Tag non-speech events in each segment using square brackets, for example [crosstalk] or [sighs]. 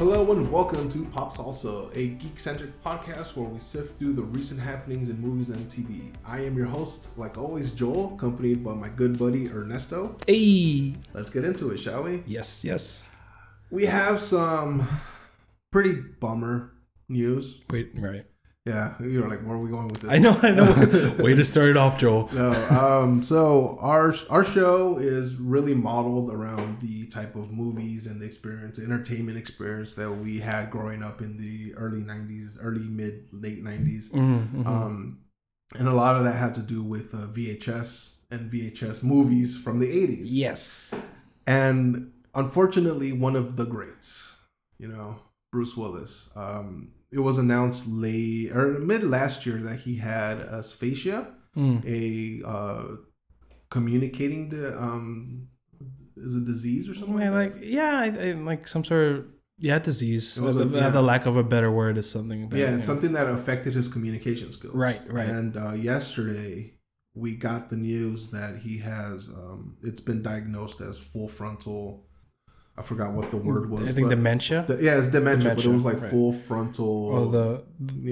Hello and welcome to Pop Salsa, a geek-centric podcast where we sift through the recent happenings in movies and TV. I am your host, like always, Joel, accompanied by my good buddy Ernesto. Hey. Let's get into it, shall we? Yes, yes. We have some pretty bummer news. Wait, right. Yeah, you're like, where are we going with this? I know, I know. [laughs] Way to start it off, Joel. No, um, so our our show is really modeled around the type of movies and the experience, the entertainment experience that we had growing up in the early '90s, early mid late '90s, Mm-hmm, um, and a lot of that had to do with uh, VHS and VHS movies from the '80s. Yes. and unfortunately, one of the greats, you know, Bruce Willis. Um, it was announced late or mid last year that he had aphasia Mm. a uh, communicating the um is a disease or something Yeah, like, like yeah, I, I, like some sort of yeah disease. Was the, yeah. the lack of a better word is something. that? yeah know. something that affected his communication skills Right, right. and uh, yesterday we got the news that he has um it's been diagnosed as full frontal i forgot what the word was I think dementia. the- yeah it's dementia, but it was like right. full frontal or the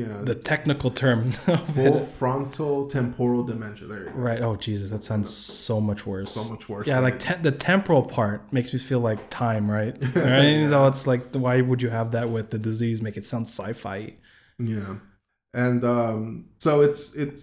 yeah the technical term. [laughs] full frontal temporal dementia there you go. Right. Oh Jesus, that sounds so much worse. so much worse Yeah, like te- the temporal part makes me feel like time, right? [laughs] Right. So it's like, why would you have that with the disease? Make it sound sci-fi. Yeah. And um so it's it's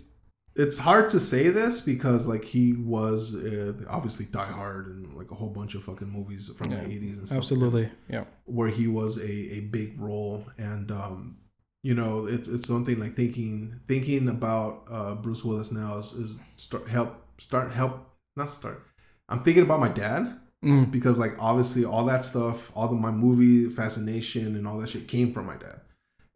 it's hard to say this because like he was uh, obviously Die Hard and like a whole bunch of fucking movies from Yeah, the 80s and stuff Absolutely. Yeah. where he was a, a big role and um you know it's it's something like thinking thinking about uh Bruce Willis now is, is start help start help not start I'm thinking about my dad Mm. because like obviously all that stuff all the my movie fascination and all that shit came from my dad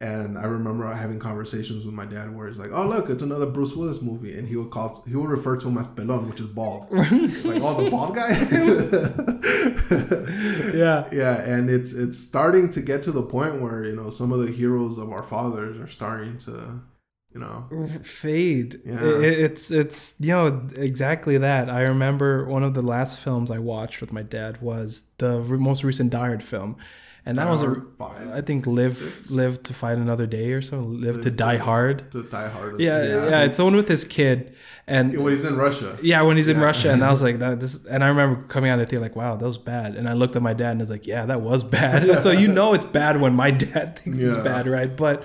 and i remember having conversations with my dad where he's like oh look it's another bruce willis movie. And he would call he would refer to him as pelon which is bald. [laughs] Like oh the bald guy? [laughs] Yeah. yeah and it's it's starting to get to the point where you know some of the heroes of our fathers are starting to you know? Fade. Yeah. It's it's you know exactly that. I remember one of the last films i watched with my dad was the re- most recent Die Hard film. And that Die was a, five, i think live six? live to fight another day or so. Live, Live to to- die hard. to die hard. Yeah yeah, it's the one with his kid and when he's in russia. Yeah when he's in russia. And i was like that this and i remember coming out of the theater like wow that was bad. And i looked at my dad and I was like yeah that was [laughs] bad. So you know it's bad when my dad thinks it's bad right? But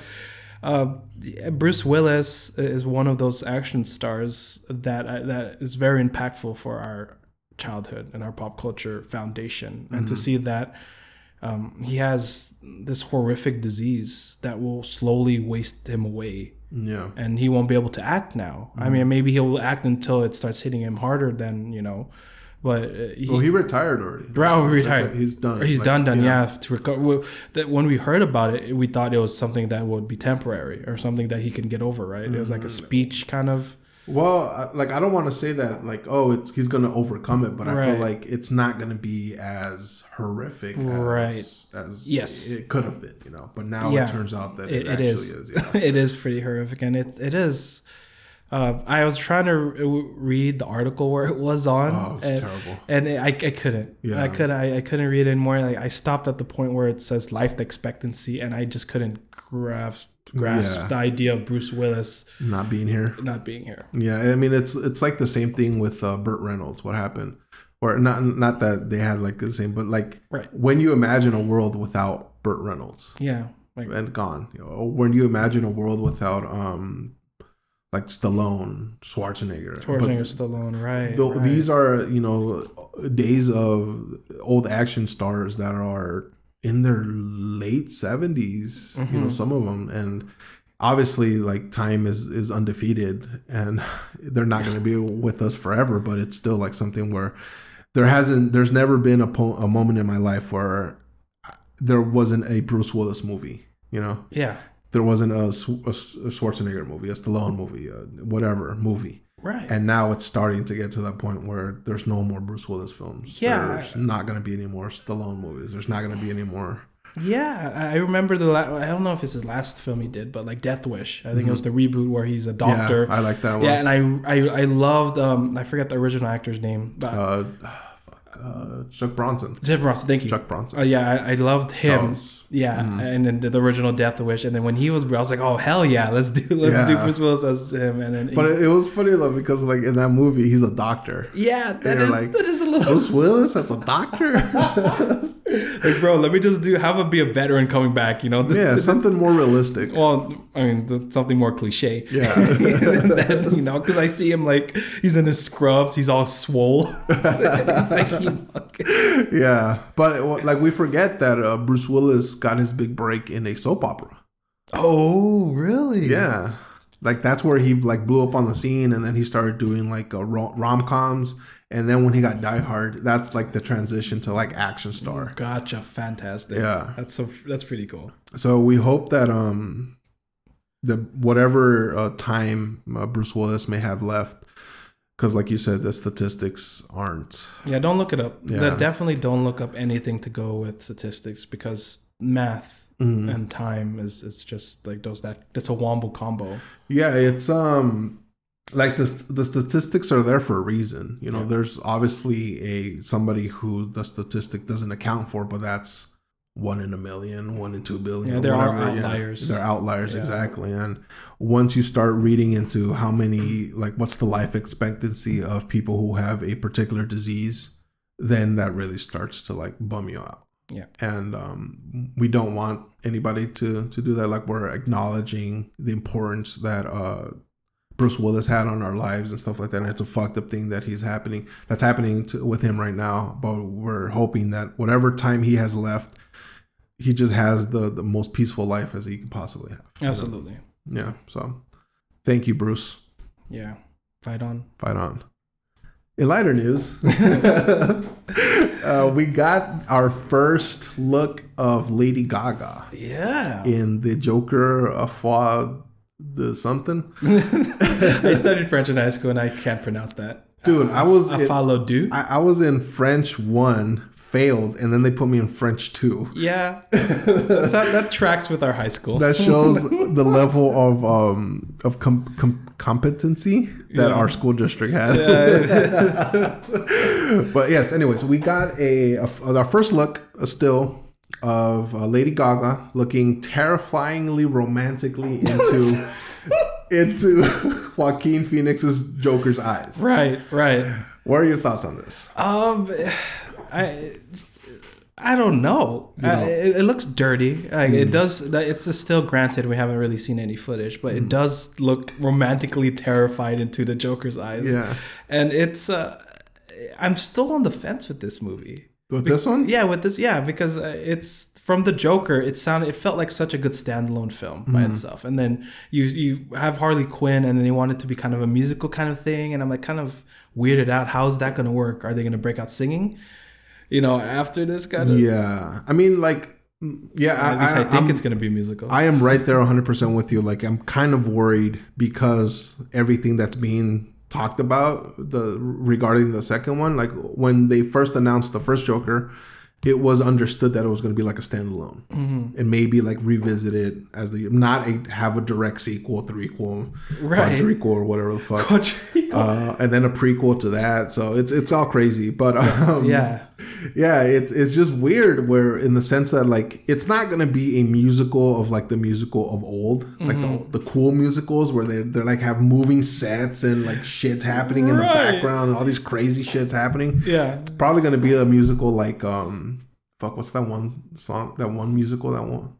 uh, Bruce Willis is one of those action stars that uh, that is very impactful for our childhood and our pop culture foundation, and to see that um, he has this horrific disease that will slowly waste him away, yeah. And he won't be able to act now. I mean, maybe he'll act until it starts hitting him harder than you know, but uh, he, well he retired already Right, he retired. he's done He's Like, done, done. yeah. Yeah, to recover. Well, that when we heard about it, we thought it was something that would be temporary or something that he can get over. Right? It was like a Mm. speech kind of. Well, like I don't want to say that like oh it's he's gonna overcome it, but I feel like it's not gonna be as horrific as, Right. as Yes. it could have been, you know. But now Yeah. it turns out that It, it, it actually is. is. yeah. [laughs] it is pretty horrific, and it it is. Uh, I was trying to re- read the article where it was on, Oh, it's and, terrible. and I, I couldn't. Yeah. I couldn't. I, I couldn't read it anymore. Like I stopped at the point where it says life expectancy, and I just couldn't grasp grasp Yeah. the idea of Bruce Willis Not being here. not being here. Yeah, I mean it's it's like the same thing with uh, Burt Reynolds. What happened? Or not not that they had like the same, but like Right. when you imagine a world without Burt Reynolds Yeah. Like and gone, you know, when you imagine a world without um like Stallone, Schwarzenegger, but- Schwarzenegger, Stallone, right, Tho- right. These are, you know, days of old action stars that are in their late 70s, you Mm-hmm. know, some of them. And obviously, like, time is, is undefeated and [laughs] they're not going to be with us forever, but it's still like something where there hasn't, there's never been a, po- a moment in my life where there wasn't a Bruce Willis movie, you know? yeah, There wasn't a, a a Schwarzenegger movie, a Stallone movie, a whatever movie right. and now it's starting to get to that point where there's no more Bruce Willis films. Yeah. there's not going to be any more Stallone movies. There's not going to be any more. yeah, I remember the. La- I don't know if it's his last film he did, but like Death Wish. I think it was the reboot where he's a doctor. Mm-hmm. Yeah, I like that one. Yeah, and I, I I loved. Um, I forget the original actor's name, but Uh, [sighs] fuck, uh, Chuck Bronson. Jeff Ross. Thank you. Chuck Bronson. Uh, yeah, I, I loved him. Charles. Yeah, and then the original Death Wish, and then when he was, I was like, oh hell yeah, let's do [laughs] let's do Bruce Willis as him, and then But it, it was funny though because like in that movie he's a doctor. yeah, that is like, that is a little Bruce Willis as a doctor? [laughs] [laughs] like, bro. Let me just do have him be a veteran coming back, you know? yeah, something more realistic. Well, I mean, something more cliche. Yeah. then, you know, because I see him like he's in his scrubs, he's all swole. He's like, he- Yeah, but like we forget that uh, Bruce Willis got his big break in a soap opera. oh, really? Yeah, like that's where he like blew up on the scene, and then he started doing like uh, rom coms, and then when he got Die Hard, that's like the transition to like action star. Gotcha. Fantastic. Yeah. That's so. That's pretty cool. So we hope that um the whatever uh, time uh, Bruce Willis may have left, because like you said, the statistics aren't. Yeah. Don't look it up. Yeah. Definitely don't look up anything to go with statistics because math Mm-hmm. and time is it's just like those that that's a wombo combo. Yeah, it's um like the the statistics are there for a reason. You know, Yeah. there's obviously a somebody who the statistic doesn't account for, but that's one in a million, one in two billion. Yeah, there are whatever. Yeah, outliers. they're outliers, Yeah. exactly. And once you start reading into how many, like, what's the life expectancy of people who have a particular disease, then that really starts to like bum you out Yeah. and um, we don't want anybody to to do that. Like we're acknowledging the importance that uh, Bruce Willis had on our lives and stuff like that. And it's a fucked up thing that he's happening that's happening to, with him right now. But we're hoping that whatever time he has left, he just has the the most peaceful life as he could possibly have. Absolutely. Yeah. So thank you, Bruce. Yeah. Fight on. Fight on. In lighter news, [laughs] [laughs] uh, we got our first look of Lady Gaga Yeah. in the Joker uh, Foi de something. [laughs] I studied French in high school and I can't pronounce that. Dude, I was I in- follow du. I, I was in French one, failed, and then they put me in French too. Yeah, That's how- that tracks with our high school. That [laughs] shows the level of um of com- com- competency that Yeah. our school district had. [laughs] but yes, anyways, we got a, a our first look uh, still of uh, Lady Gaga looking terrifyingly romantically [laughs] into into Joaquin Phoenix's Joker's eyes. right, right. What are your thoughts on this? Um, I. I don't know. Uh, it, it looks dirty. Like Mm. it does. that- It's still granted. We haven't really seen any footage, but Mm. it does look romantically terrified into the Joker's eyes. Yeah. and it's. Uh, I'm still on the fence with this movie. With this one? Yeah, with this, yeah, because uh, it's from the Joker. It sounded, it felt like such a good standalone film by itself. And then you you have Harley Quinn, and then they want it to be kind of a musical kind of thing, and I'm like kind of weirded out. How's that going to work? Are they going to break out singing? You know, after this kind of. Yeah. I mean, like, yeah, At least I, think I'm- it's going to be musical. I am right there 100% with you. Like, I'm kind of worried because everything that's being talked about the regarding the second one, like when they first announced the first Joker, it was understood that it was going to be like a standalone Mm-hmm. and maybe like revisit it as the not a have a direct sequel, threequel, Right. quadriquel, or whatever the fuck. Uh, and then a prequel to that, so it's it's all crazy. But um, yeah, yeah, it's it's just weird where in the sense that like it's not gonna be a musical of like the musical of old, like Mm-hmm. the the cool musicals where they they're like have moving sets and like shit's happening in the background and all these crazy shit's happening. yeah. It's probably gonna be a musical like um fuck what's that one song that one musical that one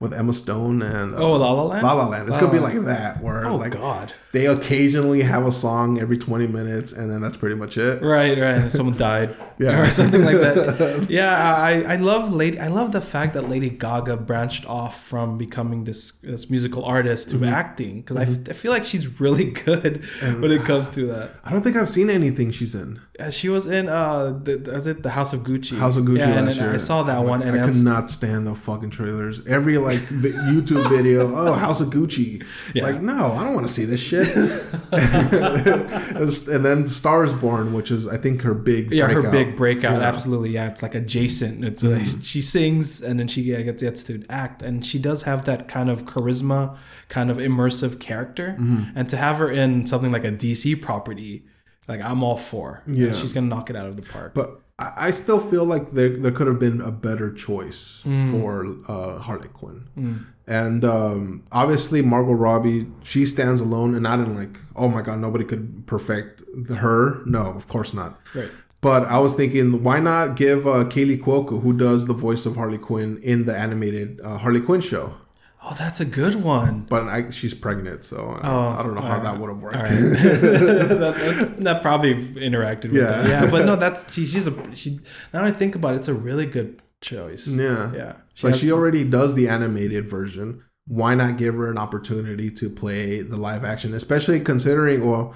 with Emma Stone and uh, Oh, La La Land. La La Land. It's gonna be Oh. like that where Oh like God. They occasionally have a song every twenty minutes and then that's pretty much it. Right, right. Someone [laughs] died, Yeah. or something like that. [laughs] Yeah, I, I love Lady. I love the fact that Lady Gaga branched off from becoming this this musical artist to Mm-hmm. acting because I f I I, feel like she's really [laughs] good when it comes to that. I don't think I've seen anything she's in. Uh, She was in uh, the, is it the House of Gucci? House of Gucci Yeah, and last year. I saw that one, and I I could not stand the fucking trailers. Every like YouTube video, oh House of Gucci. Yeah. Like no, I don't want to see this shit. [laughs] [laughs] and then Stars Born, which is I think her big yeah, her big breakout. Yeah. Mm-hmm. Absolutely, yeah. It's like adjacent. It's uh, she sings and then she gets, gets to act, and she does have that kind of charisma, kind of immersive character. Mm-hmm. And to have her in something like a DC property, like I'm all for. Yeah. she's gonna knock it out of the park. But I, still feel like there there could have been a better choice Mm. for uh, Harley Quinn. And um, obviously, Margot Robbie, she stands alone. And I didn't like, oh my God, nobody could perfect her. No, of course not. Right. But I was thinking, why not give uh, Kaley Cuoco, who does the voice of Harley Quinn in the animated uh, Harley Quinn show? Oh, that's a good one. But I, she's pregnant, so I, Oh, I don't know how that would have worked. Right. [laughs] that, that's, that probably interacted with Yeah. that. Yeah, but no, that's she, she's a she. Now I think about it, it's a really good choice. Yeah. Yeah. Like has- she already does the animated version. Why not give her an opportunity to play the live action, especially considering, well,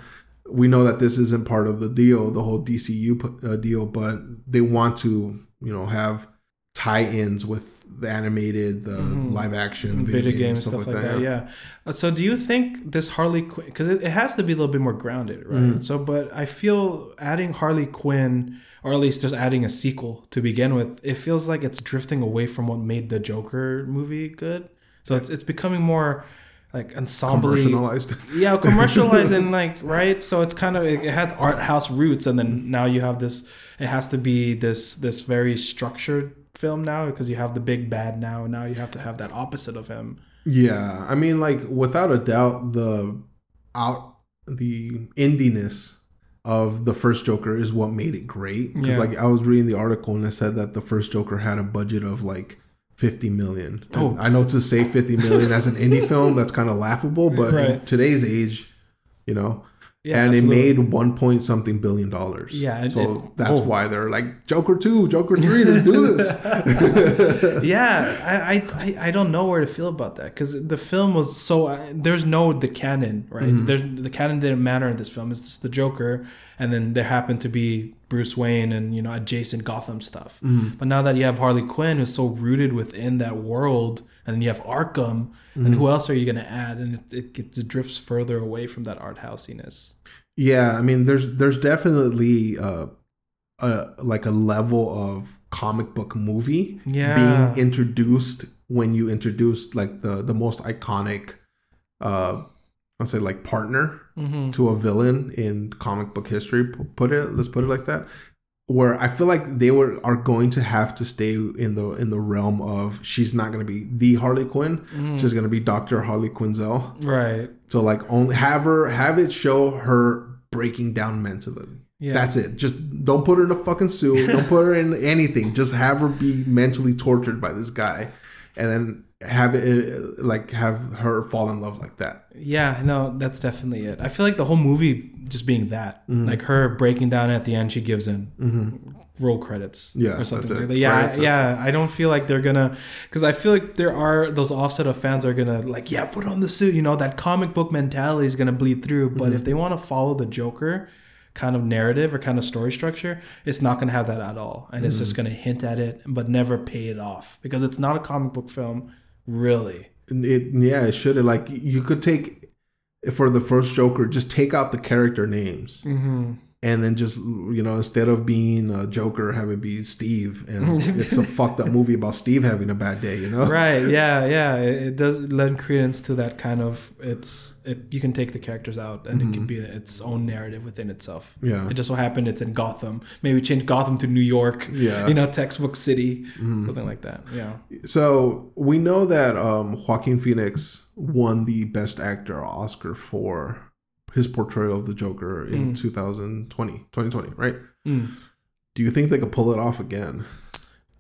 we know that this isn't part of the deal, the whole DCU uh, deal, but they want to, you know, have tie-ins with the animated, the live action, Mm-hmm. video games, stuff, like that. Yeah. Uh, So, do you think this Harley Quinn? Because it, it has to be a little bit more grounded, right? Mm-hmm. So, but I feel adding Harley Quinn, or at least just adding a sequel to begin with, it feels like it's drifting away from what made the Joker movie good. So it's it's becoming more like ensemble. Commercialized. Yeah, [laughs] commercialized and like right. So it's kind of it has art house roots, and then now you have this. It has to be this this very structured film now because you have the big bad now, and now you have to have that opposite of him. Yeah, I mean, like without a doubt, the out the indiness of the first Joker is what made it great. Because Yeah. like I was reading the article and it said that the first Joker had a budget of like fifty million. And Oh. I know to say fifty million as an indie film that's kind of laughable, but in today's age, you know. Yeah, and absolutely. it made one point something billion dollars. Yeah, and so it- that's oh. why they're like Joker two, Joker three. Let's do this. [laughs] [laughs] yeah, I, I- I I don't know where to feel about that because the film was so uh, there's no the canon right. Mm-hmm. There's the canon didn't matter in this film. It's just the Joker, and then there happened to be Bruce Wayne and you know adjacent Gotham stuff. Mm-hmm. But now that you have Harley Quinn, who's so rooted within that world, and then you have Arkham, Mm-hmm. and who else are you gonna add? And it, it, gets, it drifts further away from that art housiness. Yeah, I mean, there's there's definitely uh, a like a level of comic book movie Yeah. being introduced when you introduced like the the most iconic, uh, I'll say like partner Mm-hmm. to a villain in comic book history. Put it, let's put it like that. Where I feel like they were are going to have to stay in the in the realm of she's not going to be the Harley Quinn. Mm-hmm. She's going to be Doctor Harley Quinzel. Right. So like only have her have it show her breaking down mentally. Yeah. That's it. Just don't put her in a fucking suit. Don't put her in [laughs] anything. Just have her be mentally tortured by this guy, and then have it like have her fall in love like that. Yeah, no, that's definitely it. I feel like the whole movie just being that, Mm-hmm. like her breaking down at the end, she gives in roll credits, Yeah, or something like that. Yeah, Right, yeah. I don't feel like they're gonna, because I feel like there are those offset of fans are gonna like, yeah, put on the suit. You know, that comic book mentality is gonna bleed through. But Mm-hmm. if they want to follow the Joker kind of narrative or kind of story structure, it's not gonna have that at all, and it's Mm-hmm. just gonna hint at it but never pay it off because it's not a comic book film, really. It yeah, it should have like you could take for the first Joker, just take out the character names. Mm-hmm. And then just you know, instead of being a Joker, have it be Steve, and [laughs] it's a fucked up movie about Steve having a bad day. You know, right yeah yeah. It, it does lend credence to that kind of it's it you can take the characters out and it can be its own narrative within itself. Yeah. it just so happened it's in gotham. Maybe change gotham to new york. Yeah. you know textbook city. Something like that yeah. So we know that um, Joaquin Phoenix won the Best Actor Oscar for his portrayal of the Joker in 2020, 2020, right? Mm. Do you think they could pull it off again?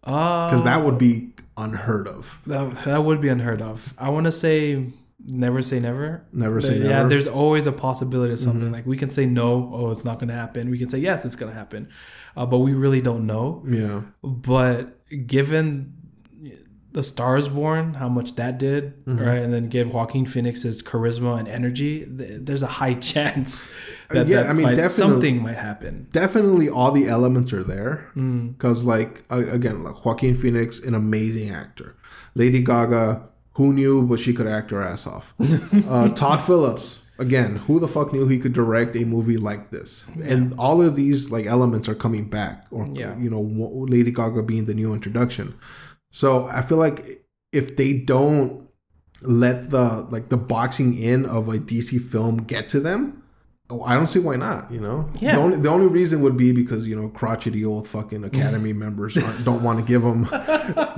uh, Because that would be unheard of. that, that would be unheard of i want to say never say never Never say yeah never. Mm-hmm. there's always a possibility of something like we can say no oh it's not going to happen we can say yes it's going to happen uh, but we really don't know Yeah, but given the stars born how much that did Mm-hmm. right and then give joaquin phoenix's charisma and energy th- there's a high [laughs] chance that, Uh, yeah, that I mean, might- definitely- something might happen definitely all the elements are there. Mm. Because like uh, again, like Joaquin Phoenix, an amazing actor. Lady Gaga, who knew, but she could act her ass off. [laughs] uh, Todd Phillips, again, who the fuck knew he could direct a movie like this? And all of these like elements are coming back, or Yeah. you know, Lady Gaga being the new introduction. So I feel like if they don't let the like the boxing in of a DC film get to them, oh, I don't see why not. You know, Yeah. The only the only reason would be because you know crotchety old fucking Academy [laughs] members aren't, don't want to give them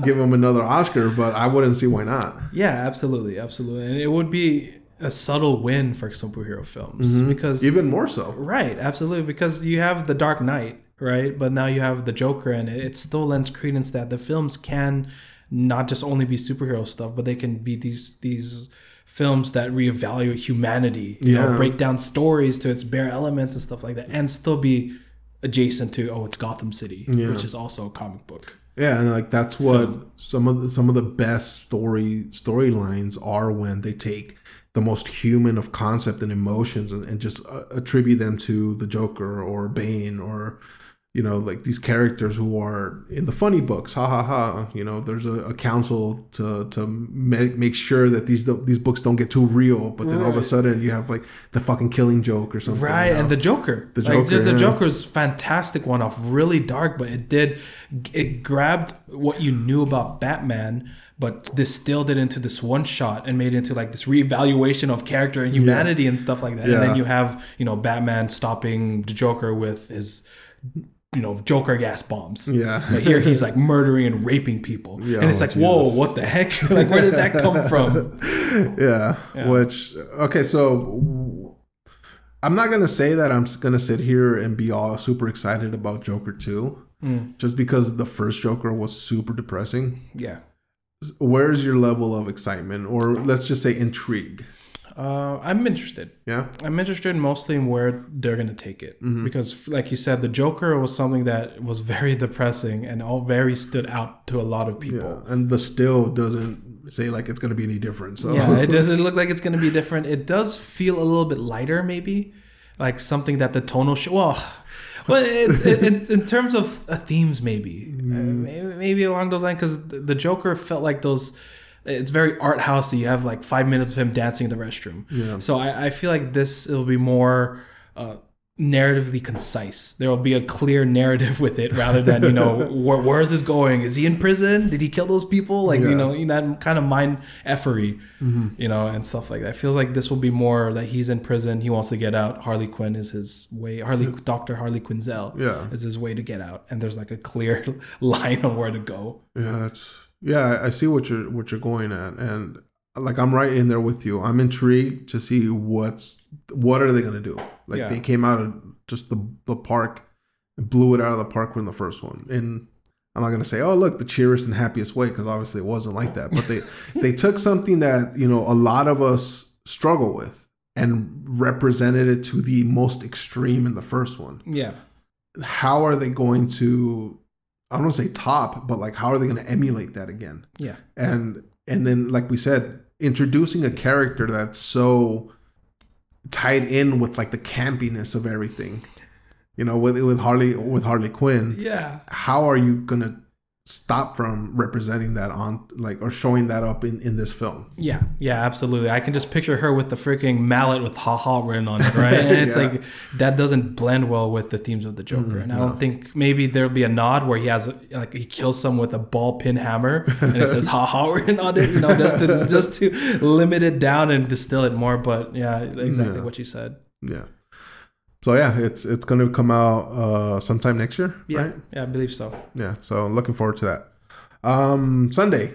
give him another Oscar, but I wouldn't see why not. Yeah, absolutely, absolutely, and it would be a subtle win for superhero films mm-hmm. because Even more so. right, absolutely, because you have the Dark Knight, right, but now you have the Joker, and it, it still lends credence that the films can not just only be superhero stuff, but they can be these these films that reevaluate humanity, you know, break down stories to its bare elements and stuff like that, and still be adjacent to oh, it's Gotham City, which is also a comic book. Yeah, and like that's what some of the, some of the best story storylines are when they take the most human of concept and emotions and, and just uh, attribute them to the Joker or Bane or you know like these characters who are in the funny books. Ha ha ha! You know, there's a, a council to to make make sure that these these books don't get too real. But then all of a sudden you have like the fucking Killing Joke or something. Right, you know? and the Joker. The Joker, just the yeah. Joker's fantastic one off, really dark, but it did it grabbed what you knew about Batman, but distilled it into this one shot and made it into like this reevaluation of character and humanity and stuff like that. And then you have, you know, Batman stopping the Joker with his you know, Joker gas bombs. Yeah. But here he's like murdering and raping people. Yeah, and it's oh, like, whoa, what the heck? [laughs] like where did that come from? [laughs] yeah, Yeah. which okay so i'm not gonna say that i'm gonna sit here and be all super excited about joker 2 Mm. just because the first joker was super depressing Yeah. where's your level of excitement or let's just say intrigue Uh, I'm interested. yeah I'm interested mostly in where they're going to take it because, like you said, the Joker was something that was very [laughs] depressing and all very stood out to a lot of people. yeah and the still doesn't say like it's gonna be any different so Yeah, it doesn't [laughs] look like it's going to be different. It does feel a little bit lighter, maybe like something that the tonal sh- well. [laughs] Well, it, it, it, in terms of uh, themes, maybe, Uh, maybe, maybe along those lines, because the Joker felt like those. It's very art housey. You have like five minutes of him dancing in the restroom. Yeah. So I, I feel like this it'll be more uh, narratively concise. There will be a clear narrative with it, rather than you know [laughs] where, where is this going? Is he in prison? Did he kill those people? Like Yeah. you know you that kind of mind effery, you know, and stuff like that. I feel like this will be more that he's in prison. He wants to get out. Harley Quinn is his way. Harley Doctor Harley Quinzel Yeah. is his way to get out, and there's like a clear [laughs] line on where to go. Yeah, that's yeah. I see what you're what you're going at, and like I'm right in there with you. I'm intrigued to see what's what are they gonna do. Like Yeah. they came out of just the the park and blew it out of the park in the first one, and I'm not gonna say oh look the cheeriest and happiest way because obviously it wasn't like that. But they [laughs] they took something that you know a lot of us struggle with and represented it to the most extreme in the first one Yeah, how are they going to I don't want to say top, but like how are they going to emulate that again? yeah, And and then like we said, introducing a character that's so tied in with like the campiness of everything. You know, with with Harley with Harley Quinn, yeah. how are you going to stop from representing that on like or showing that up in in this film? Yeah, yeah, absolutely. I can just picture her with the freaking mallet with "ha ha" written on it, right? [laughs] And it's Yeah. like that doesn't blend well with the themes of the Joker. Mm, and I don't think maybe there'll be a nod where he has like he kills someone with a ball peen hammer and it says [laughs] "ha ha" written on it, you know, just to just to limit it down and distill it more. But yeah, exactly what you said. Yeah. So yeah, it's it's going to come out uh sometime next year, Yeah, right? yeah, I believe so. Yeah. So looking forward to that. Um Sunday,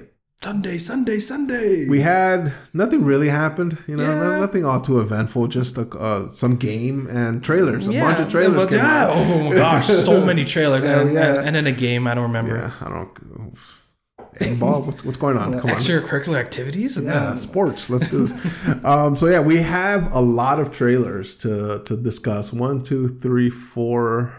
Sunday, Sunday, Sunday. we had nothing really happened you know Yeah. no- nothing all too eventful just a, uh, some game and trailers a bunch of yeah, trailers but yeah, oh my gosh, so many trailers, [laughs] Yeah, and, yeah. and, and in a game I don't remember. yeah i don't ball what's, what's going on come on Extracurricular activities, and yeah, sports. Let's do this. [laughs] um, so yeah, we have a lot of trailers to to discuss. One, two, three, four,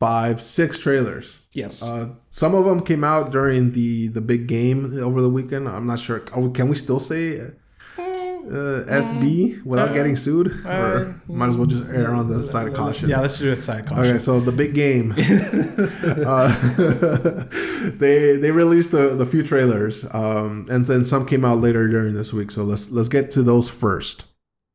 five, six trailers. yes, Uh, some of them came out during the the big game over the weekend. I'm not sure. Can we still say uh, SB without getting sued, or might as well just err on the side of caution? yeah. Let's do a side caution. Okay, so the big game. [laughs] uh, [laughs] they they released the, the few trailers, um, and then some came out later during this week. So let's let's get to those first.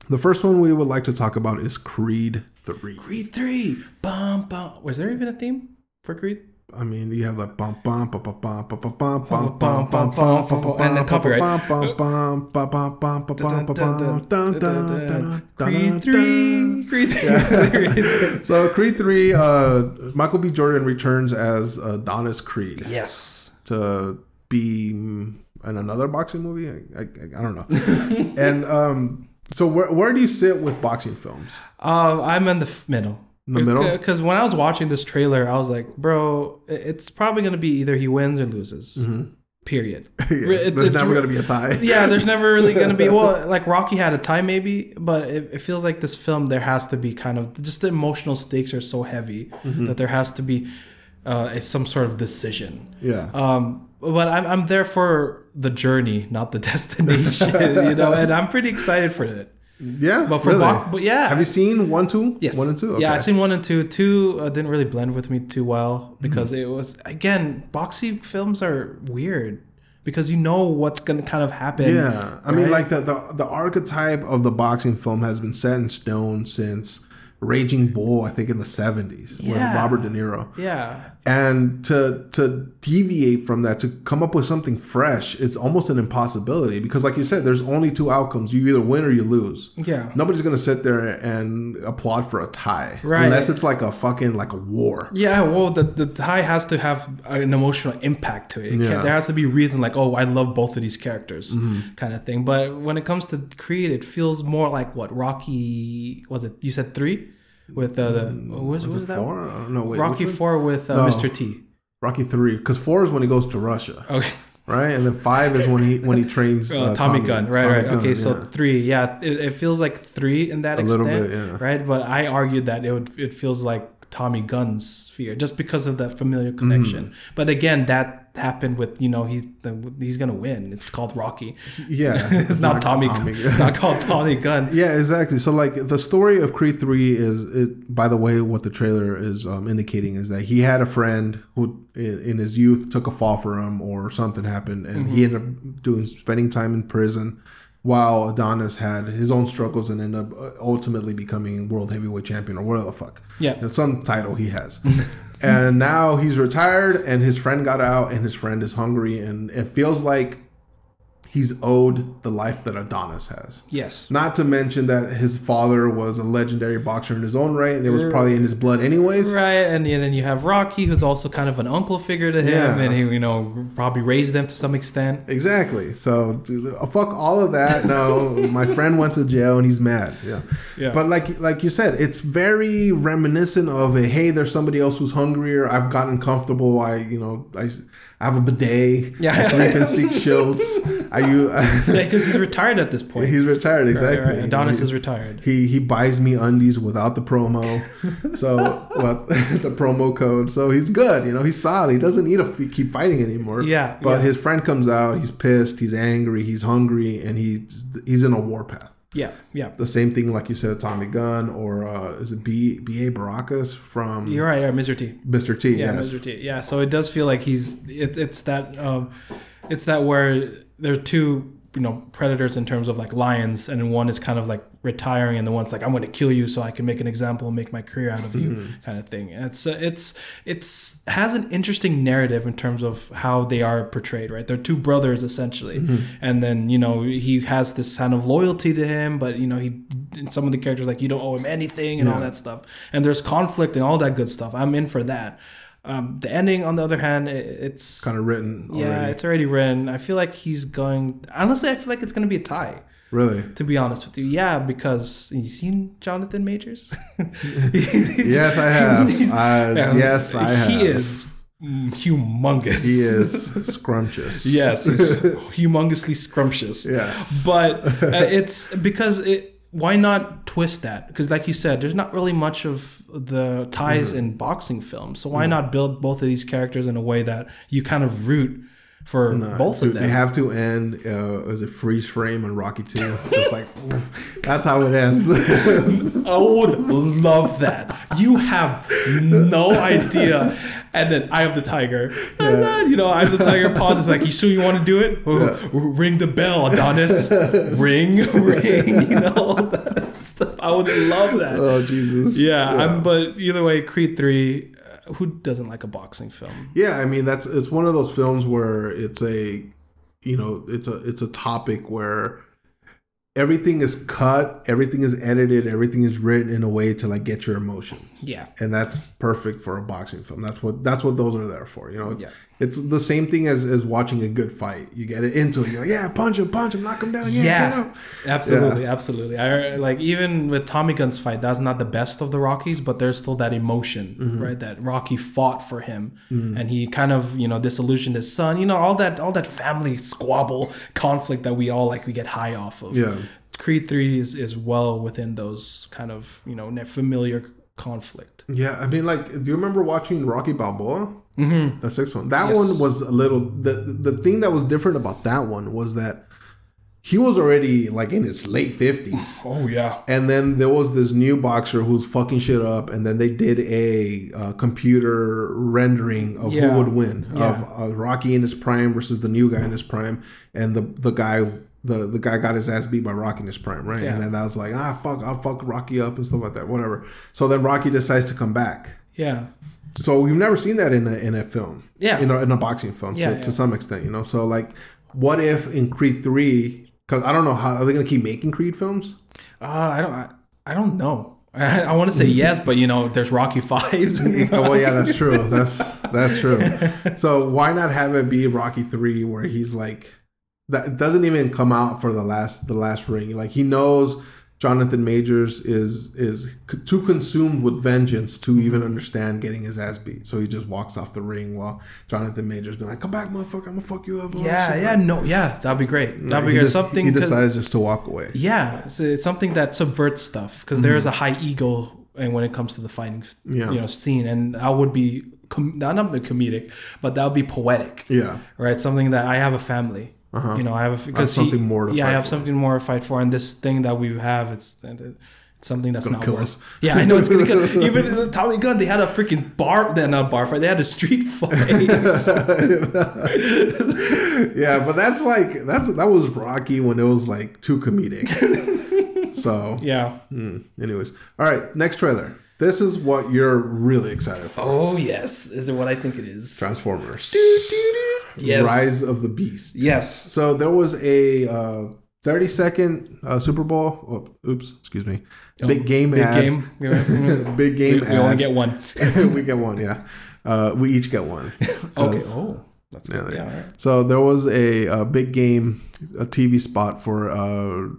The first one we would like to talk about is Creed Three. Creed three. Bum bum. Was there even a theme for Creed? I mean, you have like bum bum bum bum bum bum bum bum bum Bum, bum bum, bum bum, bum and then copyright. bum bum bum bum bum bum bum bum bum bum dun dun dun Creed three, Creed three. So Creed three, uh, Michael B. Jordan returns as Adonis Creed yes. to be mm, in another boxing movie. I, I, I don't know. and um, so where where do you sit with boxing films? Uh, I'm in the f- middle. In the middle? Because when I was watching this trailer, I was like, bro, it's probably going to be either he wins or loses. Period. Mm-hmm. [laughs] Yeah, It's- there's it's never re- gonna be a tie. [laughs] yeah, there's never really going to be. [laughs] Well, like Rocky had a tie maybe, but it, it feels like this film, there has to be kind of just the emotional stakes are so heavy Mm-hmm. that there has to be uh, a- some sort of decision. Yeah. Um, but I'm, I'm there for the journey, not the destination, you know, and I'm pretty excited for it. Yeah. But for really? bo- but yeah, Have you seen one, two? Yes. One and two? Yeah, I've seen one and two. Two uh, didn't really blend with me too well because Mm-hmm. it was again boxy films are weird because you know what's gonna kind of happen. Yeah, I mean, like the, the the archetype of the boxing film has been set in stone since Raging Bull, I think in the seventies, with Robert De Niro. yeah, And to to deviate from that, to come up with something fresh, it's almost an impossibility because, like you said, there's only two outcomes: you either win or you lose. yeah, Nobody's gonna sit there and applaud for a tie, Right. Unless it's like a fucking like a war. yeah. Well, the the tie has to have an emotional impact to it. it Yeah. there has to be reason like, oh, I love both of these characters, Mm-hmm. kind of thing. But when it comes to Creed, it feels more like what Rocky was it? You said three with uh, the what was, what was that? Four? I. Wait, Rocky? Four with uh, No. Mr. T. Rocky three, because four is when he goes to Russia. Okay. right? And then five is when he when he trains Uh, [laughs] uh, Tommy, Gunn, right, Tommy right. Gunn, okay, so three, yeah, it, it feels like three in that A extent, little bit, yeah. right? But I argued that it would, it feels like Tommy Gunn's fear just because of that familiar connection. Mm-hmm. But again, that happened with you know he's he's gonna win. It's called Rocky. [laughs] yeah, [laughs] It's, not, Tommy, not called Tommy Gunn. [laughs] yeah, exactly. So like the story of Creed three is, it, by the way, what the trailer is um, indicating is that he had a friend who in, in his youth took a fall for him or something happened, and he ended up doing spending time in prison. While Adonis had his own struggles and ended up uh, ultimately becoming world heavyweight champion or whatever the fuck. Yeah. Some title he has. [laughs] and now he's retired and his friend got out and his friend is hungry and it feels like he's owed the life that Adonis has. Yes. Not to mention that his father was a legendary boxer in his own right and it was probably in his blood anyways. Right, and then you have Rocky, who's also kind of an uncle figure to him, Yeah. and he, you know, probably raised them to some extent. Exactly. So uh, fuck all of that. No, [laughs] my friend went to jail and he's mad. Yeah. Yeah. But like like you said, it's very reminiscent of a hey, there's somebody else who's hungrier. I've gotten comfortable. I you know I. I have a bidet. Yeah. I sleep in seat [laughs] shields. I you. [laughs] Yeah, because he's retired at this point. he's retired. Exactly. Right, right. Adonis He- is retired. He he buys me undies without the promo, [laughs] so well [laughs] the promo code. So he's good. You know he's solid. He doesn't need to keep fighting anymore. Yeah, But yeah. his friend comes out. He's pissed. He's angry. He's hungry, and he's he's in a warpath. Yeah, yeah. The same thing, like you said, Tommy Gunn, or uh, is it B B A Baracus from You're right, right, Mr. T. Mr. T? Yeah, yes. Mr. T. Yeah, so it does feel like he's it, it's that um, it's that where there are two you know predators in terms of like lions, and one is kind of like retiring, and the one's like I'm going to kill you so I can make an example and make my career out of you, Mm-hmm. kind of thing. It's uh, it's it's has an interesting narrative in terms of how they are portrayed. Right, they're two brothers essentially, Mm-hmm. and then you know he has this kind of loyalty to him, but you know he some of the characters like you don't owe him anything and all that stuff, and there's conflict and all that good stuff. I'm in for that. Um, the ending, on the other hand, it's Kind of written yeah, already. it's already written. I feel like he's going. Honestly, I feel like it's going to be a tie. really? To be honest with you, yeah, because you seen Jonathan Majors. [laughs] [laughs] Yes, I have. [laughs] I, yes, I have. He is humongous. He is scrumptious. yes, he's humongously scrumptious. Yes. but uh, it's because it. Why not twist that? Because, like you said, there's not really much of the ties Mm-hmm. in boxing films. So why not build both of these characters in a way that you kind of root for both Dude, of them? They have to end uh, as a freeze frame in Rocky Two. Just like that's how it ends. [laughs] I would love that. You have no idea. And then I have the tiger. And then, you know, I have the tiger pauses like, you sure you want to do it? [laughs] Oh, Ring the bell, Adonis. ring, [laughs] ring, you know, all that stuff. I would love that. oh Jesus. Yeah, I'm, but either way, Creed 3, who doesn't like a boxing film? Yeah, I mean that's it's one of those films where it's a you know, it's a it's a topic where everything is cut, everything is edited, everything is written in a way to like get your emotion. Yeah. And that's perfect for a boxing film. That's what that's what those are there for. You know, it's, Yeah. it's the same thing as as watching a good fight. You get it into it. You're like, yeah, punch him, punch him, knock him down. Yeah, Yeah. get him. Absolutely, absolutely. I like even with Tommy Gunn's fight, that's not the best of the Rockies, but there's still that emotion, Mm-hmm. right? That Rocky fought for him, and he kind of you know disillusioned his son. You know all that all that family squabble conflict that we all like we get high off of. Yeah. Creed three is, is well within those kind of you know familiar conflict. Yeah, I mean, like, do you remember watching Rocky Balboa? Mm-hmm. The sixth one. That one was a little. The the thing that was different about that one was that he was already like in his late fifties, [sighs] Oh yeah, and then there was this new boxer who's fucking shit up, and then they did a uh, computer rendering of Yeah. who would win Yeah. of uh, Rocky in his prime versus the new guy in his prime, and the the guy. The, the guy got his ass beat by Rocky in his prime, right? Yeah. And then that was like, ah, fuck, I'll fuck Rocky up and stuff like that, whatever. So then Rocky decides to come back. yeah, So we've never seen that in a in a film. Yeah. You know, in a boxing film Yeah, to, yeah. to some extent, you know. So like what if in Creed 3 cuz I don't know how are they going to keep making Creed films? uh, I don't I, I don't know. [laughs] I, want to say yes, but you know, there's Rocky [laughs] fives. [laughs] Well, yeah, that's true. That's that's true. So why not have it be Rocky 3 where he's like that doesn't even come out for the last the last ring. Like he knows Jonathan Majors is is c- too consumed with vengeance to even mm-hmm. understand getting his ass beat. So he just walks off the ring while Jonathan Majors been like, "Come back, motherfucker! I'm gonna fuck you up." all Yeah, yeah, no, yeah, that'd be great. That'd be great. just- something he decides just to walk away. yeah, it's, it's something that subverts stuff because there's mm-hmm. a high ego and when it comes to the fighting, Yeah. you know, scene, and that would be com- not not be comedic, but that would be poetic. Yeah, right? Something that I have a family. You know, I have because he- something more to yeah, I have for. something more to fight for, and this thing that we have, it's, it's something that's not kill worth. us. [laughs] Yeah, I know it's gonna kill. [laughs] Even the Tommy Gunn, they had a freaking bar, then not bar fight. They had a street [laughs] fight. yeah, but that's like that's that was Rocky when it was like too comedic. so, yeah. hmm, anyways, all right, next trailer. This is what you're really excited for. Oh yes, is it what I think it is? Transformers. Yes. Rise of the Beast. Yes. So there was a uh, 30 second uh, Super Bowl. Oh, oops, excuse me. Big game Big ad. game. [laughs] Big game we ad. only get one. [laughs] we get one, yeah. Uh, we each get one. [laughs] Okay. Oh, that's Yeah, good. Yeah. all right. So there was a, a big game, a TV spot for uh,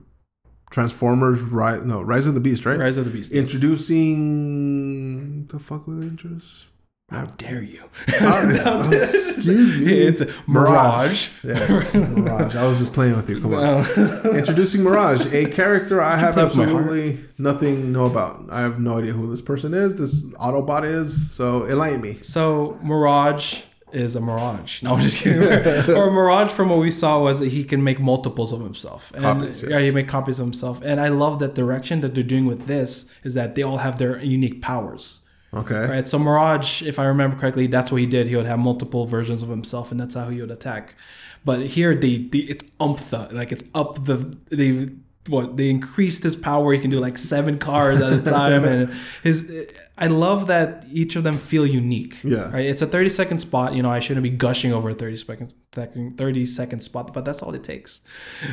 Transformers. Rise, no, Rise of the Beast, right? Rise of the Beast. Introducing the fuck with interest. How dare you? [laughs] Excuse me. [laughs] It's Mirage. Yes, Mirage. I was just playing with you. Come on. Uh, [laughs] Introducing Mirage, a character I have play with my heart. absolutely nothing know about. I have no idea who this person is. This Autobot is. So enlighten me. So Mirage is a Mirage. No, I'm just kidding. [laughs] or a Mirage from what we saw was that he can make multiples of himself. And Copies, yes. yeah, he make copies of himself. And I love that direction that they're doing with this is that they all have their unique powers. Okay. Right. So Mirage, if I remember correctly, that's what he did. He would have multiple versions of himself, and that's how he would attack. But here, they, they it's umptha, like it's up the they what they increased his power. He can do like seven cars at a [laughs] time, and his. I love that each of them feel unique. Yeah. Right. It's a thirty second spot. You know, I shouldn't be gushing over a thirty second second thirty second spot, but that's all it takes.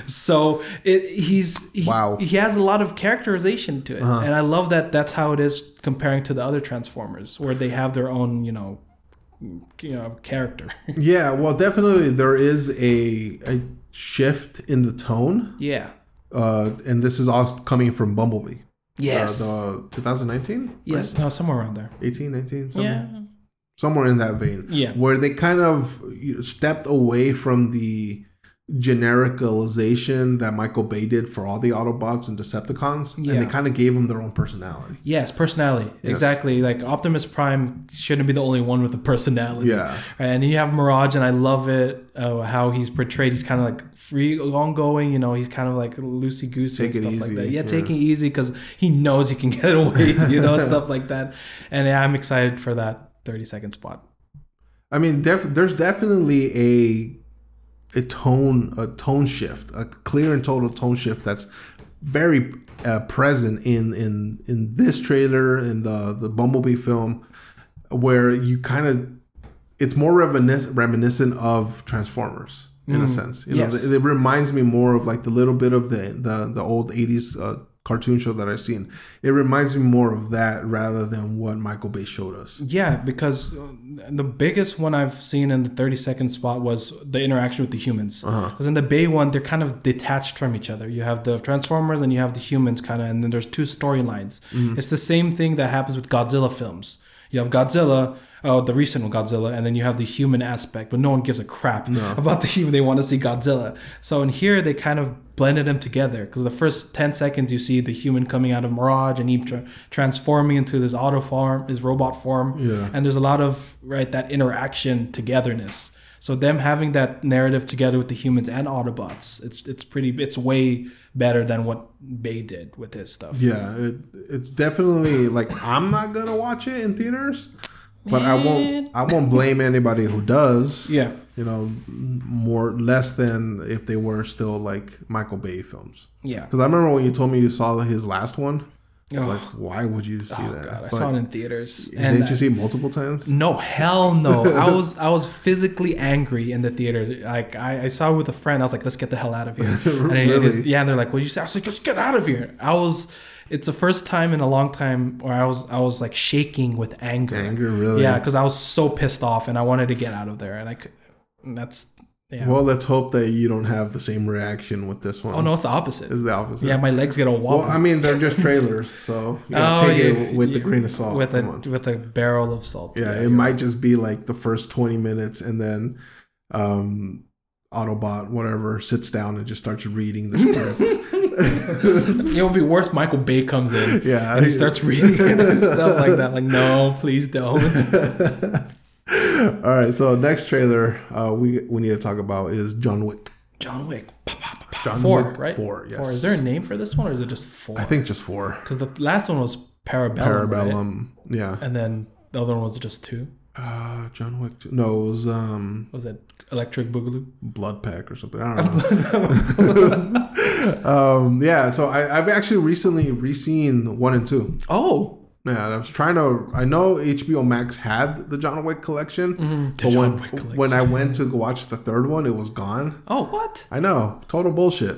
So it, he's he, Wow. he has a lot of characterization to it, Uh-huh. and I love that. That's how it is comparing to the other Transformers, where they have their own, you know, you know, character. [laughs] Yeah. Well, definitely there is a a shift in the tone, yeah. uh, and this is all coming from Bumblebee. Yes. Uh, the 2019. yes. No, somewhere around there. 18, 19, somewhere, Yeah. somewhere in that vein. Yeah. Where they kind of stepped away from the genericalization that Michael Bay did for all the Autobots and Decepticons, Yeah. and they kind of gave them their own personality. Yes, personality. Exactly. Like Optimus Prime shouldn't be the only one with a personality. Yeah. Right? And you have Mirage, and I love it uh, how he's portrayed. He's kind of like free, ongoing. You know, he's kind of like loosey goosey and stuff like that. Yeah, yeah. taking it easy because he knows he can [laughs] get away. You know, [laughs] stuff like that. And yeah, I'm excited for that 30 second spot. I mean, def- there's definitely a a tone a tone shift, a clear and total tone shift that's very uh, present in in in this trailer in the the Bumblebee film. where you kind of it's more reminis- reminiscent of Transformers in a sense. You know, Yes. it, it reminds me more of like the little bit of the the, the old '80s uh, cartoon show that I've seen. It reminds me more of that rather than what Michael Bay showed us. Yeah, because uh, the biggest one I've seen in the 30 second spot was the interaction with the humans. Because in the Bay one, they're kind of detached from each other. You have the Transformers and you have the humans, kind of, and then there's two storylines. It's the same thing that happens with Godzilla films. You have Godzilla, oh, the recent one, Godzilla, and then you have the human aspect, but no one gives a crap [laughs] about the human. They want to see Godzilla. So in here, they kind of blended them together because the first 10 seconds you see the human coming out of Mirage and him tra- transforming into this auto form, his robot form. Yeah. And there's a lot of, right, that interaction togetherness. So them having that narrative together with the humans and Autobots, it's it's pretty, it's way better than what Bay did with his stuff. Yeah, it, it's definitely like I'm not gonna watch it in theaters, but I won't. I won't blame anybody who does. Yeah. you know, more less than if they were still like Michael Bay films. Yeah. Because I remember when you told me you saw his last one. I was Oh. like, why would you see oh, that? God, I But saw it in theaters. And didn't I- you see it multiple times? No, hell no. I [laughs] was I was physically angry in the theater. Like I, I saw it with a friend. I was like, let's get the hell out of here. [laughs] And it- it is- Really? yeah, and they're like, what did you say? I was like, let's get out of here. I was it's the first time in a long time where I was I was like shaking with anger. Anger, really? Yeah, because I was so pissed off and I wanted to get out of there. And I could and that's yeah. Well, let's hope that you don't have the same reaction with this one. oh no, it's the opposite. it's the opposite. Yeah, my legs get a wobble. Well, I mean, they're just trailers, so you gotta take yeah, it with yeah, the grain of salt. With a with a barrel of salt. Yeah, it might just be like the first 20 minutes and then um Autobot, whatever, sits down and just starts reading the script. [laughs] [laughs] It would be worse. Michael Bay comes in, Yeah. and he starts reading it [laughs] and stuff like that. Like, no, please don't. [laughs] All right, so next trailer uh, we we need to talk about is John Wick. John Wick, Pa, pa, pa. John four, Wick right? four, yes. Is there a name for this one, or is it just four? I think just four. because the last one was Parabellum, right? Parabellum. Yeah. and then the other one was just two. Uh, John Wick. two- No, it was um, Was it Electric Boogaloo? Blood Pack or something. I don't know. Um, yeah, so I, I've actually recently re-seen one and two. Oh, Yeah, I was trying to. I know HBO Max had the John Wick collection, the but John when Wick collection. when I went to watch the third one, it was gone. oh, what? I know, total bullshit.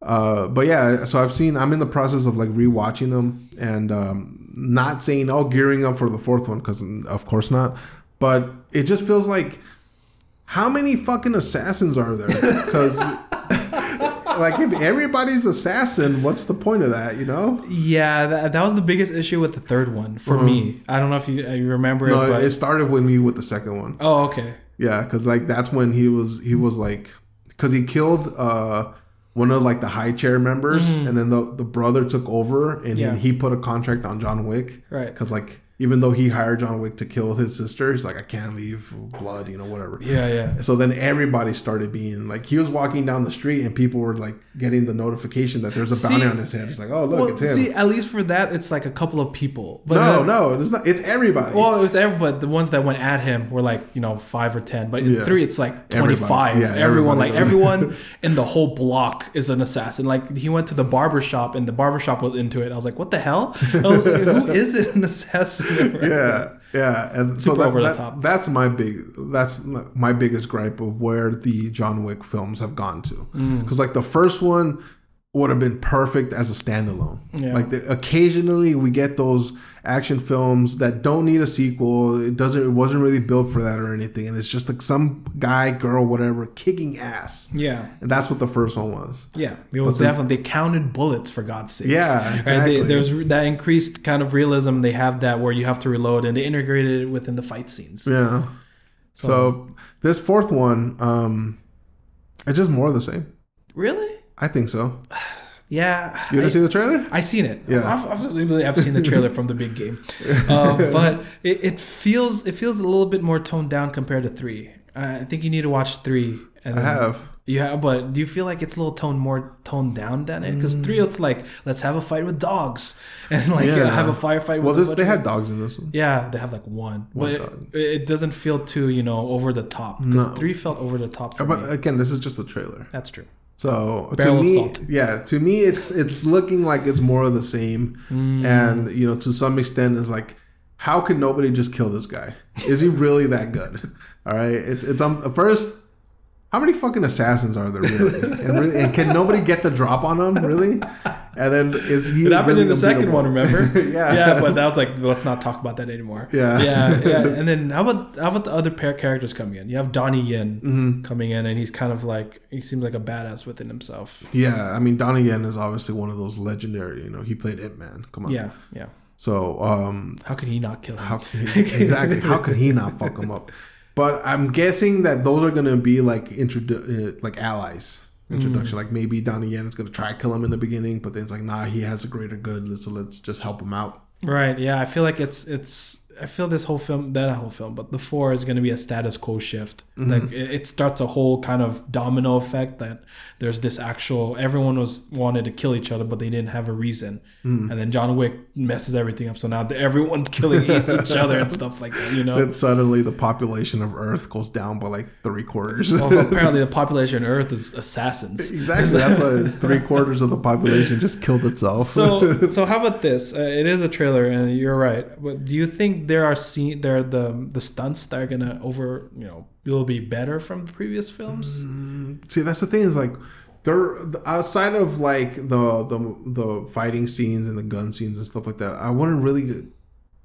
Uh, but yeah, so I've seen. I'm in the process of like rewatching them and um, not saying oh gearing up for the fourth one because of course not. But it just feels like how many fucking assassins are there? Because [laughs] like if everybody's assassin, what's the point of that? You know? Yeah, that, that was the biggest issue with the third one for me. I don't know if you, uh, you remember. No, it, but it started with me with the second one. oh, okay. Yeah, because like that's when he was he was like because he killed uh one of like the high chair members, and then the the brother took over, and Mm-hmm. Yeah. he, he put a contract on John Wick, Right. Because like even though he hired John Wick to kill his sister, he's like I can't leave blood, you know, whatever. Yeah, yeah. So then everybody started being like he was walking down the street, and people were like getting the notification that there's a bounty See- on his head. It's like oh look, Well, it's him. see, at least for that, it's like a couple of people. But no, no, it's not. It's everybody. Well, it was every, but the ones that went at him were like you know five or ten. But in Yeah. three, it's like twenty five. Yeah, everyone, everybody. like [laughs] everyone in the whole block is an assassin. Like he went to the barber shop, and the barber shop was into it. I was like, what the hell? Like, [laughs] Who is it an assassin? [laughs] yeah yeah and so that, that- that's my big that's my biggest gripe of where the john wick films have gone to Mm. because like the first one would have been perfect as a standalone Yeah. like the, occasionally we get those action films that don't need a sequel it doesn't it wasn't really built for that or anything and it's just like some guy girl whatever kicking ass Yeah. and that's what the first one was Yeah, it was the- definitely they counted bullets for God's sake. Yeah, exactly. They, there's that increased kind of realism. They have that where you have to reload, and they integrated it within the fight scenes. yeah so this fourth one um it's just more of the same Really? I think so Yeah. you didn't see the trailer I seen it. Yeah. I've, I've, I've seen the trailer from the big game, um, [laughs] but it, it feels it feels a little bit more toned down compared to three. I think you need to watch three. And I have. You have, but do you feel like it's a little toned more toned down than it? Because three, it's like let's have a fight with dogs, [laughs] and like Yeah. have a firefight. Well, with this they had dogs in this one. Yeah, they have like one, One but it, it doesn't feel too you know over the top. Because No. three felt over the top for But me. again, this is just a trailer. That's true. So Barrel to me, salt. yeah, to me, it's it's looking like it's more of the same, Mm. and you know, to some extent, it's like how can nobody just kill this guy? Is he really that good? [laughs] All right, it's it's um first. How many fucking assassins are there really? And, really, and can nobody get the drop on him really? And then is he? It happened really in the second one, remember? [laughs] Yeah. yeah, but that was like, let's not talk about that anymore. Yeah. yeah, yeah. [laughs] And then how about how about the other pair characters coming in? You have Donnie Yen Mm-hmm. coming in, and he's kind of like he seems like a badass within himself. Yeah, I mean Donnie Yen is obviously one of those legendary. You know, he played Ip Man. Come on. Yeah, yeah. So um, How could he not kill him? How can he, exactly? How could he not fuck him up? [laughs] But I'm guessing that those are gonna be like introdu- uh, like allies introduction. Mm. Like maybe Donnie Yen is gonna try to kill him in the beginning, but then it's like, nah, he has a greater good, so let's just help him out. Right. Yeah. I feel like it's it's. I feel this whole film, that whole film, but the four is going to be a status quo shift. Mm-hmm. Like it, it starts a whole kind of domino effect that there's this actual. Everyone was wanted to kill each other, but they didn't have a reason. Mm. And then John Wick messes everything up. So now everyone's [laughs] killing each other and stuff like that. You know. Then suddenly the population of Earth goes down by like three quarters. well, [laughs] apparently the population of Earth is assassins. exactly. That's why it's three quarters of the population just killed itself. so [laughs] so how about this? Uh, it is a trailer, and you're right. But do you think there are scene there are the the stunts that are gonna over you know will be better from the previous films? Mm, see, that's the thing is like they're outside of like the the the fighting scenes and the gun scenes and stuff like that. I wouldn't really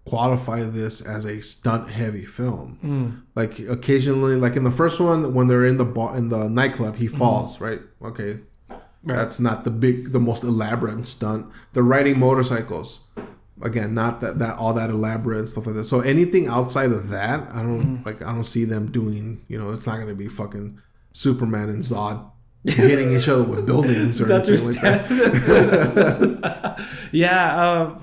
qualify this as a stunt heavy film. Mm. Like occasionally, like in the first one, when they're in the bar in the nightclub, he mm-hmm. falls. Right? Okay, that's not the big, the most elaborate stunt. They're riding motorcycles. Again, not that that all that elaborate and stuff like that. So anything outside of that, I don't like. I don't see them doing. You know, it's not going to be fucking Superman and Zod [laughs] hitting each other with buildings or That's anything like that. [laughs] yeah, uh,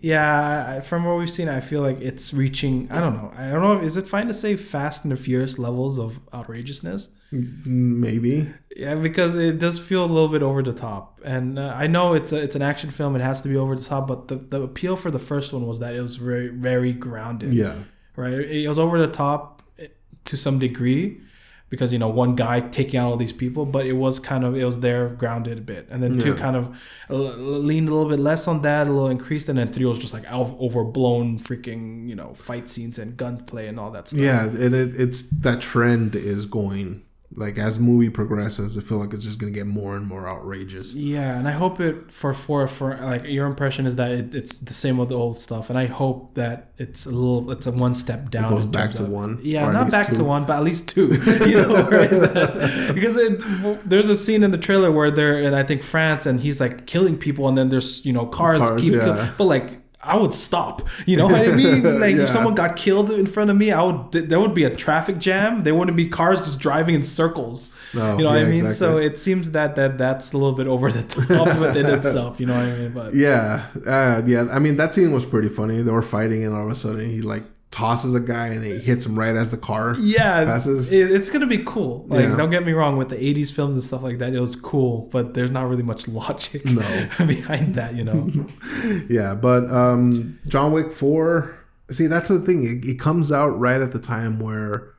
yeah. From what we've seen, I feel like it's reaching. I don't know. I don't know. Is it fine to say Fast and the Furious levels of outrageousness? Maybe. Yeah, because it does feel a little bit over the top, and uh, I know it's a, it's an action film; it has to be over the top. But the, the appeal for the first one was that it was very very grounded. Yeah. right. It was over the top eh, to some degree because you know one guy taking out all these people, but it was kind of it was there grounded a bit, and then two kind of uh, leaned a little bit less on that, a little increased, and then three was just like overblown freaking you know fight scenes and gunplay and all that stuff. Yeah, and it, it's that trend is going like as movie progresses. I feel like it's just gonna get more and more outrageous. Yeah, and I hope it for for for like your impression is that it, it's the same with the old stuff, and I hope that it's a little it's a one step down. goes back to of- one, Yeah, not back to one, but at least two. [laughs] You know, [laughs] right? [laughs] because it, there's a scene in the trailer where they're in I think France, and he's like killing people, and then there's you know cars, Cars, keep yeah. kill- but like. I would stop. You know what I mean? [laughs] Like Yeah. if someone got killed in front of me, I would. There would be a traffic jam. There wouldn't be cars just driving in circles. No, you know what I mean? So it seems that that that's a little bit over the [laughs] top within itself. You know what I mean? But [laughs] Yeah, uh, yeah. I mean, that scene was pretty funny. They were fighting, and all of a sudden, he like tosses a guy, and he hits him right as the car yeah, passes. it, it's gonna be cool. Like, Yeah. don't get me wrong, with the '80s films and stuff like that, it was cool, but there's not really much [laughs] logic No. [laughs] behind that. You know? [laughs] Yeah, but um, John Wick Four. See, that's the thing. It, it comes out right at the time where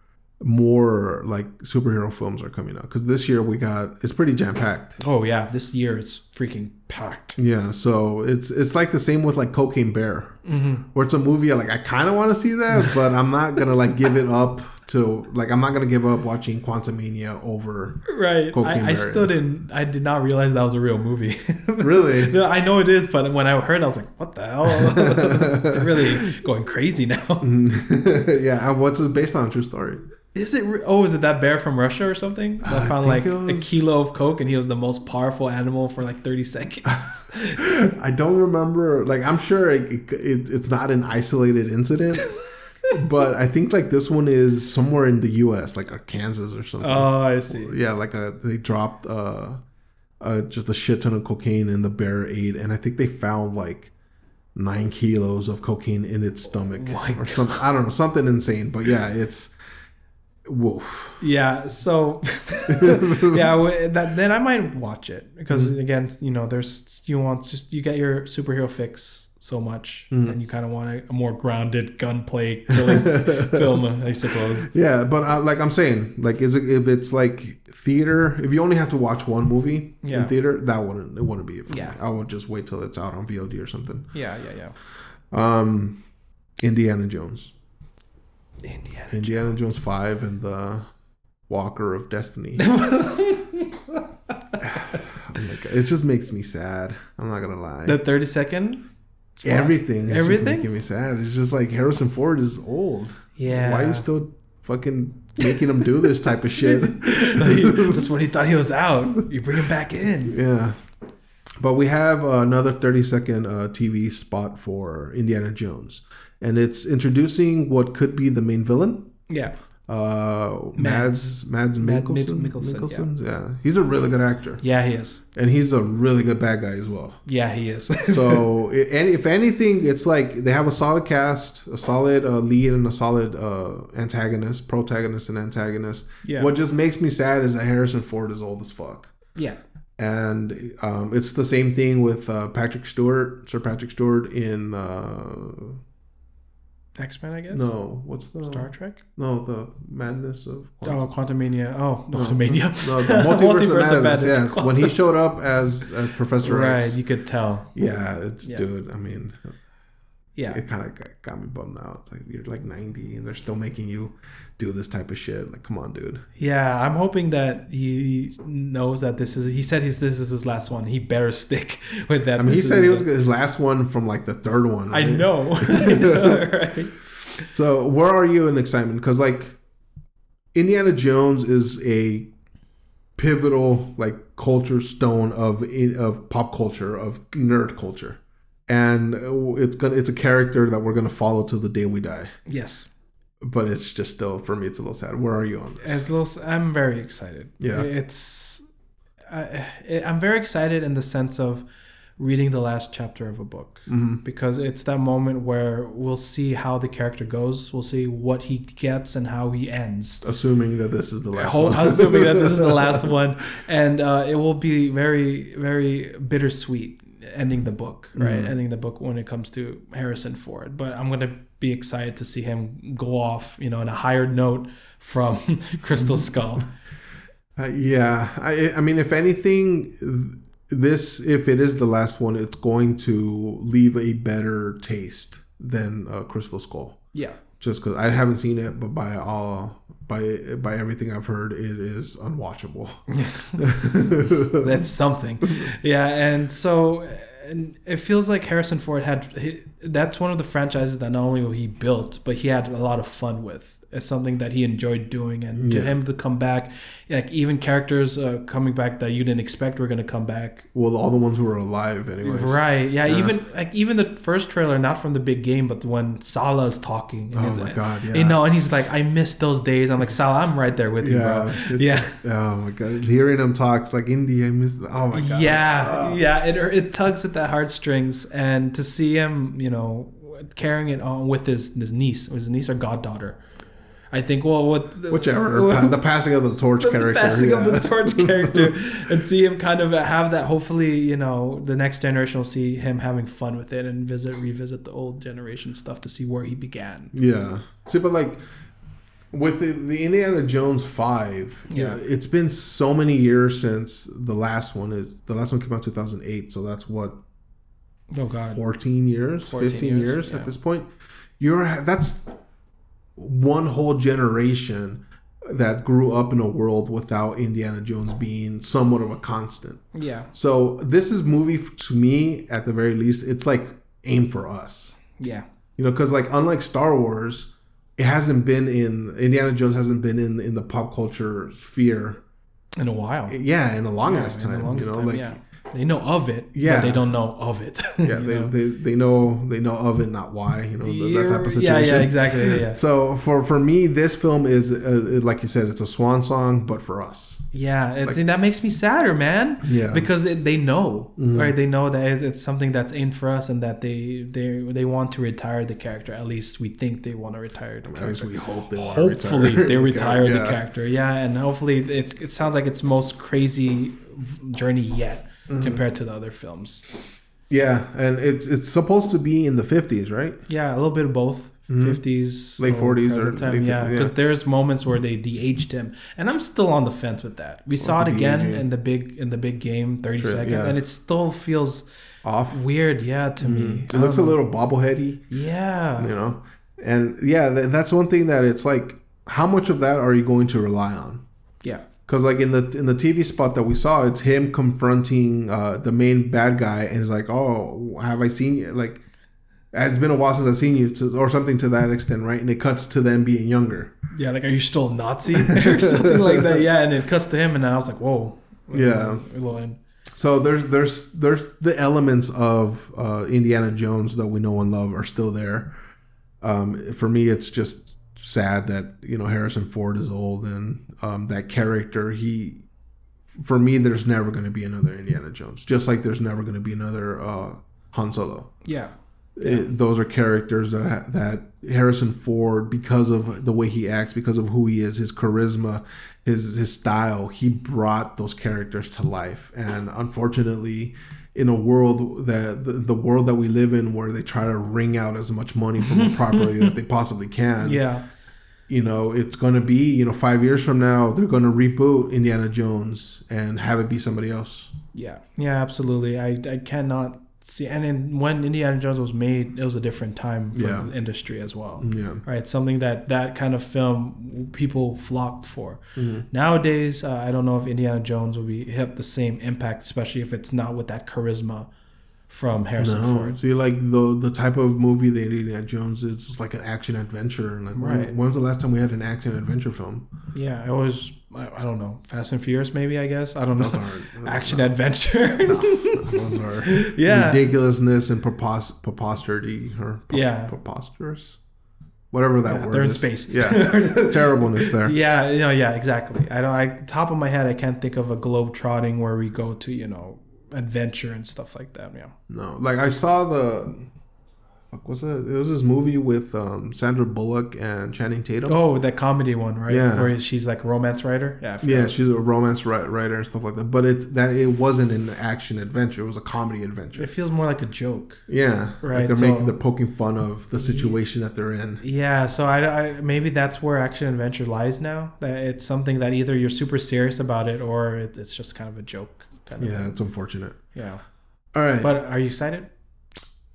more like superhero films are coming out. Because this year we got it's pretty jam packed. oh yeah, this year it's freaking packed. Yeah, so it's it's like the same with like Cocaine Bear, mm-hmm. where it's a movie like I kind of want to see that, [laughs] but I'm not gonna like give it up to like I'm not gonna give up watching Quantumania over. Right. Cocaine I, I Bear, still didn't. I did not realize that was a real movie. [laughs] Really? No, I know it is, but when I heard, I was like, "What the hell?" [laughs] They're really going crazy now. yeah, and what's it based on? A true story. Is it? re- Oh, is it that bear from Russia or something that I found like it a kilo of coke and he was the most powerful animal for like thirty seconds? [laughs] I don't remember. Like, I'm sure it, it, it, it's not an isolated incident, [laughs] but I think like this one is somewhere in the U.S., like Arkansas or something. oh, I see. yeah, like a they dropped uh, uh, just a shit ton of cocaine in the bear ate, and I think they found like nine kilos of cocaine in its stomach my or something. I don't know, something insane. But yeah, it's woof. Yeah. So, [laughs] yeah. That then I might watch it because Mm-hmm. again, you know, there's you want just you get your superhero fix so much, Mm-hmm. and you kind of want a, more grounded gunplay killing [laughs] film, I suppose. Yeah, but uh, like I'm saying, like is it if it's like theater? If you only have to watch one movie Yeah. in theater, that wouldn't it wouldn't be it for Yeah. me. I would just wait till it's out on VOD or something. Yeah, yeah, yeah. Um, Indiana Jones. Indiana. Indiana Jones five and the Walker of Destiny. [laughs] Oh. It just makes me sad. I'm not gonna lie. The thirty second. Everything. Is Everything? Just making me sad. It's just like Harrison Ford is old. Yeah. Why are you still fucking making him do this type of shit? [laughs] That's when he thought he was out. You bring him back in. yeah. But we have another 30 second uh, TV spot for Indiana Jones, and it's introducing what could be the main villain. Yeah. Uh, Mads Mads Mad- Mikkelsen. Mik- Mikkelsen, Mikkelsen, yeah. he's a really good actor, Yeah, he is. and he's a really good bad guy as well. Yeah, he is. [laughs] So, [laughs] if anything, it's like they have a solid cast, a solid uh, lead, and a solid uh, antagonist, protagonist, and antagonist. Yeah. What just makes me sad is that Harrison Ford is old as fuck, yeah. and um, it's the same thing with uh, Patrick Stewart, Sir Patrick Stewart in uh, X Men, I guess. no, what's the Star Trek. no the madness of Oh, Quantumania. Oh, Quantumania. no [laughs] the multiverse, of madness. Yeah, when he showed up as as Professor Right, X. you could tell. Yeah, it's Yeah. dude. I mean, Yeah. it kind of got, got me bummed out. It's like you're like 90 and they're still making you do this type of shit. Like, come on, dude. Yeah, I'm hoping that he knows that this is. He said he's this is his last one. He better stick [laughs] with that. I mean, he said he was his- last one from like the third one. I right? know. [laughs] [laughs] I know, right? So, where are you in excitement? Because like, Indiana Jones is a pivotal like culture stone of of pop culture of nerd culture, and uh, it's gonna it's a character that we're gonna follow till the day we die. Yes. But it's just still for me, it's a little sad. Where are you on this? As little, I'm very excited. Yeah. It's. I, I'm very excited in the sense of reading the last chapter of a book Mm-hmm. because it's that moment where we'll see how the character goes. We'll see what he gets and how he ends. Assuming that this is the last one. [laughs] assuming that this is the [laughs] last one, and uh, it will be very, very bittersweet ending the book, right? Mm-hmm. Ending the book when it comes to Harrison Ford. But I'm gonna be excited to see him go off, you know, on a higher note from [laughs] Crystal Skull. Uh, yeah, I, I mean, if anything, this if it is the last one, it's going to leave a better taste than uh, Crystal Skull. Yeah, Just because I haven't seen it, but by all by by everything I've heard, it is unwatchable. [laughs] that's something. Yeah, and so and it feels like Harrison Ford had. He, that's one of the franchises that not only he built, but he had a lot of fun with. It's something that he enjoyed doing, and to him to come back, like even characters uh, coming back that you didn't expect were gonna come back. well, all the ones who were alive, anyways. Right? Yeah, Yeah. Even like even the first trailer, not from the big game, but when Salah's talking. and Oh he's my like- God, yeah. You know, and he's like, "I miss those days." I'm like, "Salah, I'm right there with you, Yeah, bro." Yeah. Oh my god, hearing him talk, it's like India. I miss. The, oh my god. Yeah, yeah, it it tugs at the heartstrings, and to see him, you know, carrying it on with his his niece, his niece or goddaughter. I think well, with Whichever. [laughs] the passing of the torch [laughs] the character. passing of yeah. the torch [laughs] character, and see him kind of have that. Hopefully, you know, the next generation will see him having fun with it and visit, revisit the old generation stuff to see where he began. Yeah. See, but like with the, the Indiana Jones five, yeah, Yeah. it's been so many years since the last one is the last one came out two thousand eight. So that's what Oh God, fourteen years, 14 fifteen years, years, at this point. You're that's one whole generation that grew up in a world without Indiana Jones being somewhat of a constant. yeah, So this is movie to me at the very least. It's like aimed for us. yeah, You know, because like unlike Star Wars, it hasn't been in Indiana Jones hasn't been in in the pop culture sphere. in a while. Yeah, in a long ass in the time. You know, time, like yeah. They know of it, Yeah. but they don't know of it. [laughs] yeah, they, know? they they know they know of it, not why. You know, th- that type of situation. yeah, yeah, exactly. Yeah, yeah. So for for me, this film is uh, like you said, it's a swan song, but for us. Yeah, it's, and that makes me sadder, man. Yeah. Mm-hmm. because they, they know, right? They know that it's- something that's in for us, and that they they they want to retire the character. At least we think they want to retire the At least character. we hope they want Hopefully, to retire they [laughs] the retire the character. Yeah, and hopefully, it's it sounds like it's most crazy journey yet Mm-hmm. compared to the other films. Yeah, and it's it's supposed to be in the fifties, right? Yeah, a little bit of both. 50s, Late 40s or time, late yeah. Because yeah. there's moments where they de-aged him, and I'm still on the fence with that. We saw it again de-aging? in the big in the big game, 30 True, seconds, yeah. and it still feels off. weird. Yeah, to me, It looks a little bobbleheady, yeah, you know. And yeah, that's one thing that it's like, how much of that are you going to rely on? yeah, Because like in the in the TV spot that we saw, it's him confronting uh, the main bad guy, and he's like, "Oh, have I seen you?" Like, it's been a while since I've seen you, to, or something to that extent, right? And it cuts to them being younger. yeah. Like, are you still a Nazi [laughs] or something like that? Yeah, and it cuts to him, and I was like, whoa. Yeah. A little in. So there's there's there's the elements of uh, Indiana Jones that we know and love are still there. Um, for me, it's just sad that you know Harrison Ford is old and um, that character he. For me, there's never going to be another Indiana Jones. Just like there's never going to be another uh, Han Solo. Yeah, It- those are characters that that Harrison Ford, because of the way he acts, because of who he is, his charisma, his his style, he brought those characters to life. And unfortunately, in a world that the, the world that we live in, where they try to wring out as much money from a property [laughs] that they possibly can, yeah, you know, it's going to be you know five years from now they're going to reboot Indiana Jones and have it be somebody else. yeah, yeah. Absolutely. I I cannot see. And in, when Indiana Jones was made, it was a different time for Yeah. the industry as well. Yeah. right? Something that that kind of film people flocked for. Nowadays, uh, I don't know if Indiana Jones will be have the same impact, especially if it's not with that charisma from Harrison No, Ford. see, like the the type of movie they that Indiana Jones is, is like an action adventure. Like, when- Right. when's the last time we had an action adventure film? Yeah, it was. I, I don't know, Fast and Furious, maybe. I guess I don't know. aren't- [laughs] Action adventure. [laughs] Those are [laughs] Yeah. ridiculousness and prepos- preposterity or pre- Yeah. preposterous, whatever that Yeah, word they're in is. space. Yeah, terribleness there. yeah, you know, yeah, exactly. I don't. I top of my head, I can't think of a globe trotting where we go to you know adventure and stuff like that. Yeah. No, like I saw the. Fuck, was it? It was this movie with um, Sandra Bullock and Channing Tatum. Oh, that comedy one, right? Yeah. Where she's like a romance writer. Yeah. Yeah, she's a romance wri- writer and stuff like that. But it's that it wasn't an action adventure; it was a comedy adventure. It feels more like a joke. Yeah, Right, Like they're so- making, they're poking fun of the situation that they're in. Yeah, so I, I maybe that's where action adventure lies now. That it's something that either you're super serious about it or it, it's just kind of a joke. Kind of Yeah, thing. it's unfortunate. yeah. All right, But are you excited?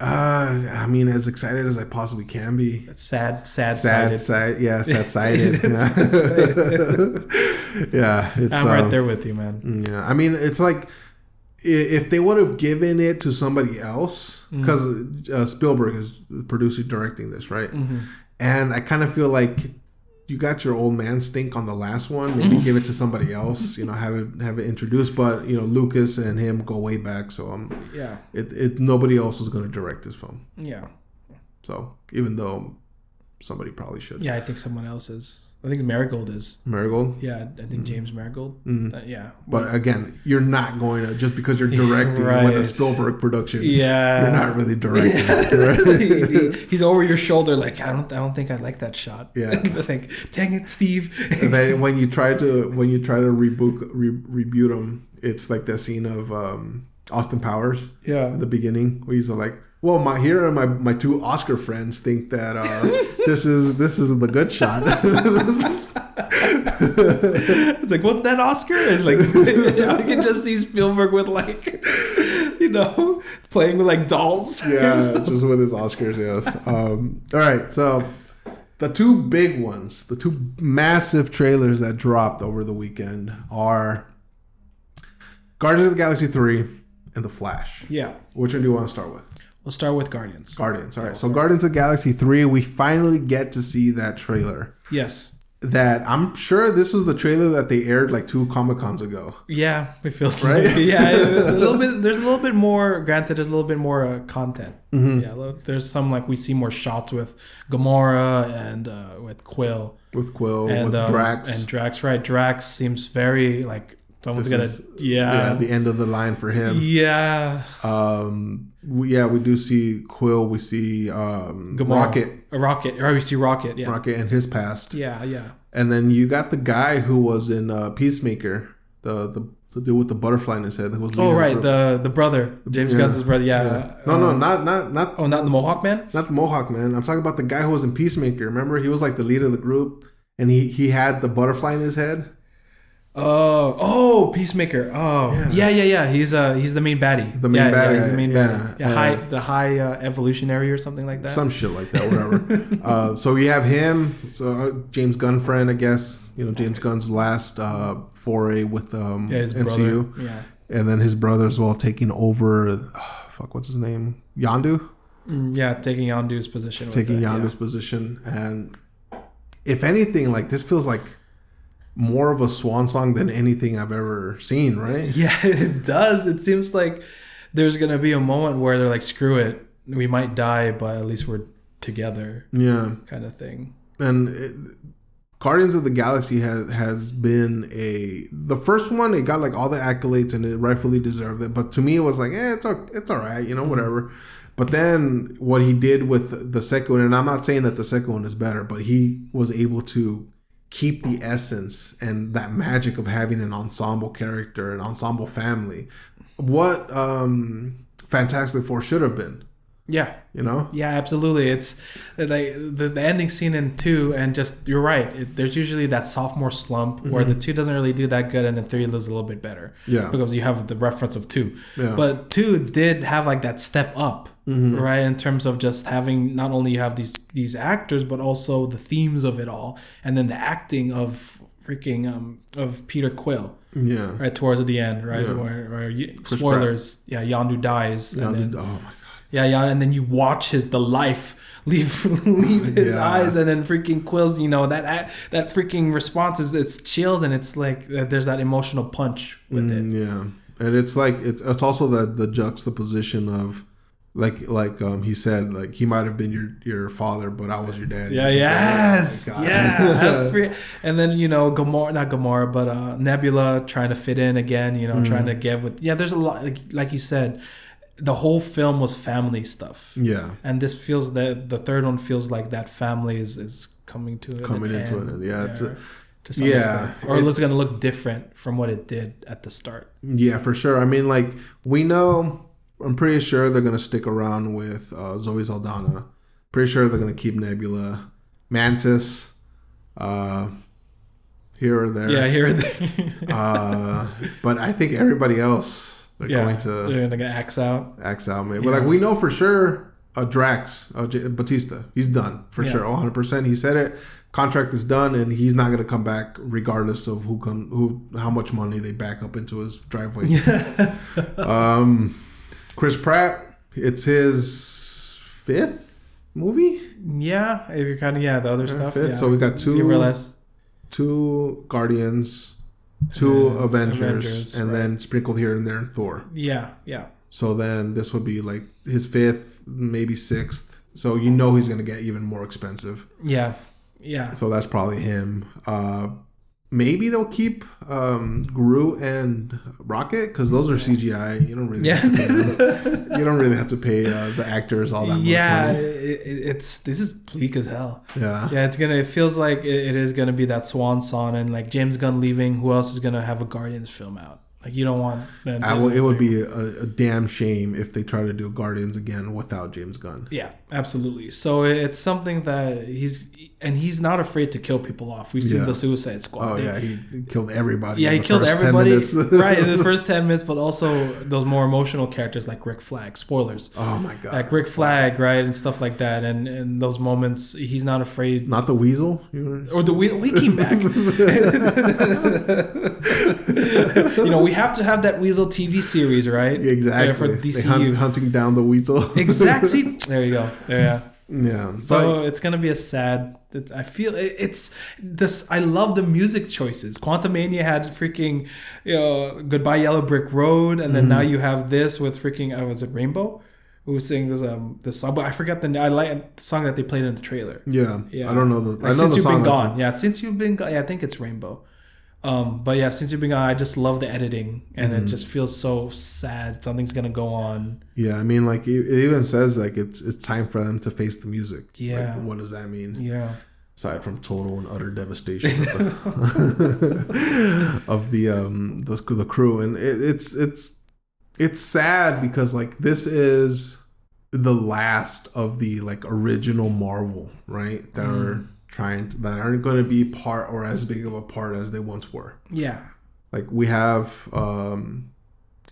uh, I mean, as excited as I possibly can be. It's sad, sad, Sad, sided. sad, yeah, sad [laughs] sided. [laughs] yeah, it's. I'm right um, there with you, man. Yeah, I mean, it's like if they would have given it to somebody else, because uh, Spielberg is producing, directing this, right? Mm-hmm. And I kind of feel like you got your old man stink on the last one. Maybe give it to somebody [laughs] else. You know, have it have it introduced. But you know, Lucas and him go way back, so um, Yeah, it, it nobody else is going to direct this film. yeah, So even though somebody probably should, yeah. I think someone else is. I think Mangold is. Mangold. Yeah, I think James Mangold. Mhm. Uh, yeah, But again, you're not going to just because you're [laughs] directing with a Spielberg production. yeah, You're not really [laughs] directing. [laughs] right? He- he- he's over your shoulder, like I don't, I don't think I like that shot. Yeah. like, dang it, Steve. and then when you try to when you try to reboot re, reboot him, it's like that scene of um, Austin Powers yeah, at the beginning where he's like, "Well, my here and my my two Oscar friends think that uh, this is this is the good shot." [laughs] It's like, what's that Oscar? And like, [laughs] I can just see Spielberg with like, [laughs] you know, playing with like dolls. yeah, just with his Oscars. Yes. Um, all right, so. The two big ones, the two massive trailers that dropped over the weekend are Guardians of the Galaxy 3 and The Flash. yeah. Which one do you want to start with? We'll start with Guardians. Guardians. All right. So Guardians of Galaxy 3, we finally get to see that trailer. Yes. That I'm sure this was the trailer that they aired like two Comic Cons ago. Yeah, it feels Right? like yeah, [laughs] a little bit. There's a little bit more. Granted, there's a little bit more uh, content. Mm-hmm. Yeah, look, there's some like we see more shots with Gamora and uh, with Quill With Quill, and with um, Drax. and Drax. Right, Drax seems very like someone's gonna is- yeah the end of the line for him. yeah Um, we, yeah, we do see Quill. We see um. Rocket, a rocket. Or we see Rocket. Yeah, Rocket and his past. yeah, yeah. And then you got the guy who was in uh, Peacemaker, the, the the dude with the butterfly in his head. Who was Oh right, the the brother, James Yeah. Gunn's brother. Yeah. Yeah. No, no, Um, not not not Oh, not the Mohawk man. not the Mohawk man. I'm talking about the guy who was in Peacemaker. Remember, he was like the leader of the group, and he he had the butterfly in his head. Oh, oh, Peacemaker. Oh, yeah, yeah, yeah. He's uh, he's the main baddie. The main yeah, baddie, Yeah, he's the main yeah, baddie. Yeah, yeah. high, the high uh, evolutionary or something like that. some shit like that, whatever. [laughs] uh, so we have him, so uh, James Gunn friend, I guess. You know, James Gunn's last uh, foray with um, yeah, his MCU, brother. Yeah, and then his brother as well taking over. Uh, fuck, what's his name? Yondu, Mm, yeah, taking Yondu's position. taking Yondu's position, and if anything, like this feels like more of a swan song than anything I've ever seen. Right? [laughs] Yeah. it does. It seems like there's gonna be a moment where they're like, "Screw it, we might die, but at least we're together," Yeah. kind of thing. and it, Guardians of the Galaxy has has been a the first one. It got like all the accolades and it rightfully deserved it. But to me, it was like, eh, it's all, it's all right, you know, whatever. But then what he did with the second one, and I'm not saying that the second one is better, but he was able to keep the essence and that magic of having an ensemble character, an ensemble family. What um Fantastic Four should have been, Yeah, you know? Yeah, absolutely. It's like the, the ending scene in two, and just you're right. It, there's usually that sophomore slump where the two doesn't really do that good, and then three does a little bit better. Yeah. because you have the reference of two. Yeah. But two did have like that step up, right? In terms of just having not only you have these these actors, but also the themes of it all, and then the acting of freaking um of Peter Quill. Yeah. Right towards the end, right? Yeah. Where, where you, spoilers, yeah, Yondu dies, and then oh my god. yeah, yeah, and then you watch his the life [laughs] leave leave his Yeah. eyes, and then freaking Quills, you know that that freaking response is it's chills, and it's like uh, there's that emotional punch with it. Mm, yeah, and it's like it's it's also that the juxtaposition of like like um he said like he might have been your your father, but I was your dad. Yeah, was yes, Oh yeah, [laughs] pretty. And then you know Gamora, not Gamora, but uh, Nebula trying to fit in again. You know, Mm. trying to get with. Yeah, there's a lot. Like, like you said, the whole film was family stuff, yeah, and this feels that the third one feels like that family is is coming to an coming into end. it. Yeah, it's a, to some Yeah, extent. Or it's- it's going to look different from what it did at the start. yeah, for sure. I mean, like we know, I'm pretty sure they're gonna stick around with uh, Zoe Saldana. Pretty sure they're gonna keep Nebula, Mantis, uh, here or there. Yeah, here and there. [laughs] Uh, but I think everybody else they're yeah, going to they're going to axe out. axe out, man. But like we know for sure, uh, Drax, uh, J- Bautista, he's done for Yeah. sure, 100. percent He said it. Contract is done, and he's not going to come back regardless of who come who how much money they back up into his driveway. [laughs] um, Chris Pratt, it's his fifth movie, Yeah, if you're kind of, yeah, the other stuff. fifth. Yeah. So we got two You realize? two Guardians, two then Avengers, Avengers, and right. then sprinkled here and there in Thor. Yeah, yeah. So then this would be like his fifth, maybe sixth. So you know he's gonna get even more expensive. Yeah, yeah. So that's probably him. Uh, maybe they'll keep um, and Rocket because those are CGI. You don't really, Yeah. have to pay you don't really have to pay uh, the actors all that much Yeah, it, it- it's this is bleak as hell. Yeah, Yeah, it's gonna. It feels like it, it is gonna be that swan song, and like James Gunn leaving. Who else is gonna have a Guardians film out? Like you don't want. Them I will, it would be a, a damn shame if they try to do Guardians again without James Gunn. Yeah, absolutely. So it's something that he's and he's not afraid to kill people off. We've seen Yeah. the Suicide Squad. Oh They- yeah, he killed everybody. Yeah, he killed everybody [laughs] right in the [laughs] first ten minutes, but also those more emotional characters like Rick Flag. Spoilers, oh my god, like Rick Flag, right, and stuff like that. And and those moments, he's not afraid. not the weasel. Or the we, we came back. [laughs] you know, we have to have that Weasel TV series, right? Exactly. For They hunt, DCU. hunting down the weasel. Exactly. There you go. There, yeah. yeah. So it's gonna be a sad. It- I feel it- it's this. I love the music choices. Quantumania had freaking, you know, Goodbye Yellow Brick Road, and then Mm-hmm. now you have this with freaking. Uh, was it Rainbow? Who was singing this um this song? But I forgot the. I like the song that they played in the trailer. yeah. Yeah, I don't know the. Like, I know since the you've been gone. Yeah, since you've been gone. Yeah, I think it's Rainbow. Um, but yeah, since you've been gone, I just love the editing, and Mm-hmm. it just feels so sad. Something's gonna go on. Yeah, I mean, like it it even says like it's it's time for them to face the music. Yeah. Like, what does that mean? Yeah. Aside from total and utter devastation of the, [laughs] of the um the, the crew, and it, it's it's it's sad because like this is the last of the like original Marvel, right? That Mm. are trying to, that aren't going to be part or as big of a part as they once were. Yeah. like we have um,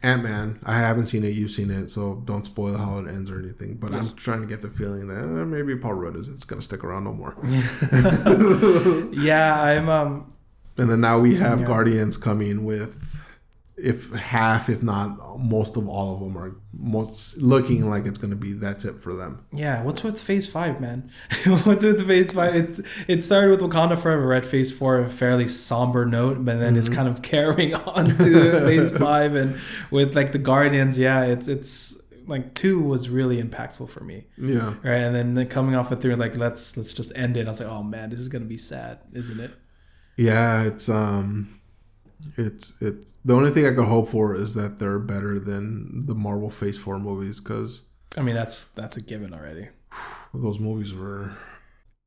Ant Man. I haven't seen it. You've seen it, so don't spoil how it ends or anything. But Yes. I'm trying to get the feeling that eh, maybe Paul Rudd isn't going to stick around no more. [laughs] yeah, I'm um And then now we have Yeah. Guardians coming with, if half, if not most of all of them are most looking like it's going to be that's it for them. yeah. What's with Phase Five, man? [laughs] what's with the Phase Five? It it started with Wakanda Forever, right? Phase Four, a fairly somber note, but then it's kind of [laughs] carrying on to Phase [laughs] Five, and with like the Guardians, yeah, it's it's like two was really impactful for me. Yeah. Right, and then, then coming off of three, like let's let's just end it. I was like, oh man, this is gonna be sad, isn't it? Yeah, it's um it's it's the only thing I could hope for is that they're better than the Marvel Phase 4 movies cuz I mean, that's that's a given already. [sighs] those movies were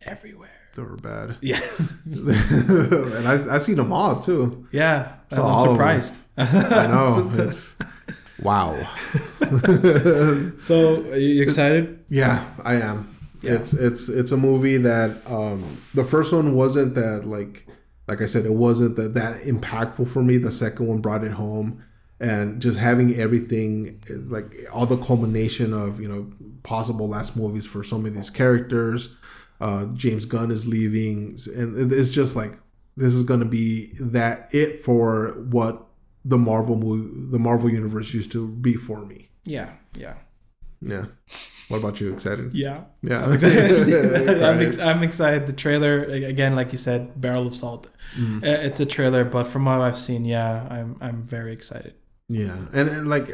Everywhere. they were bad. Yeah, [laughs] and I I seen them all too. yeah. So I'm surprised. I know. [laughs] It's wow. [laughs] so, are you excited? Yeah, I am. Yeah. It's it's it's a movie that um the first one wasn't that like like I said it wasn't that that impactful for me. The second one brought it home and just having everything like all the culmination of, you know, possible last movies for some of these characters. Uh James Gunn is leaving and it's just like this is going to be that it for what the Marvel movie the Marvel universe used to be for me. Yeah, yeah, Yeah. What about you? Excited? yeah. Yeah. [laughs] I'm excited. [laughs] [laughs] I'm, ex- I'm excited. The trailer again, like you said, barrel of salt. Mm-hmm. Uh, It's a trailer, but from what I've seen, yeah, I'm I'm very excited. Yeah, and, and like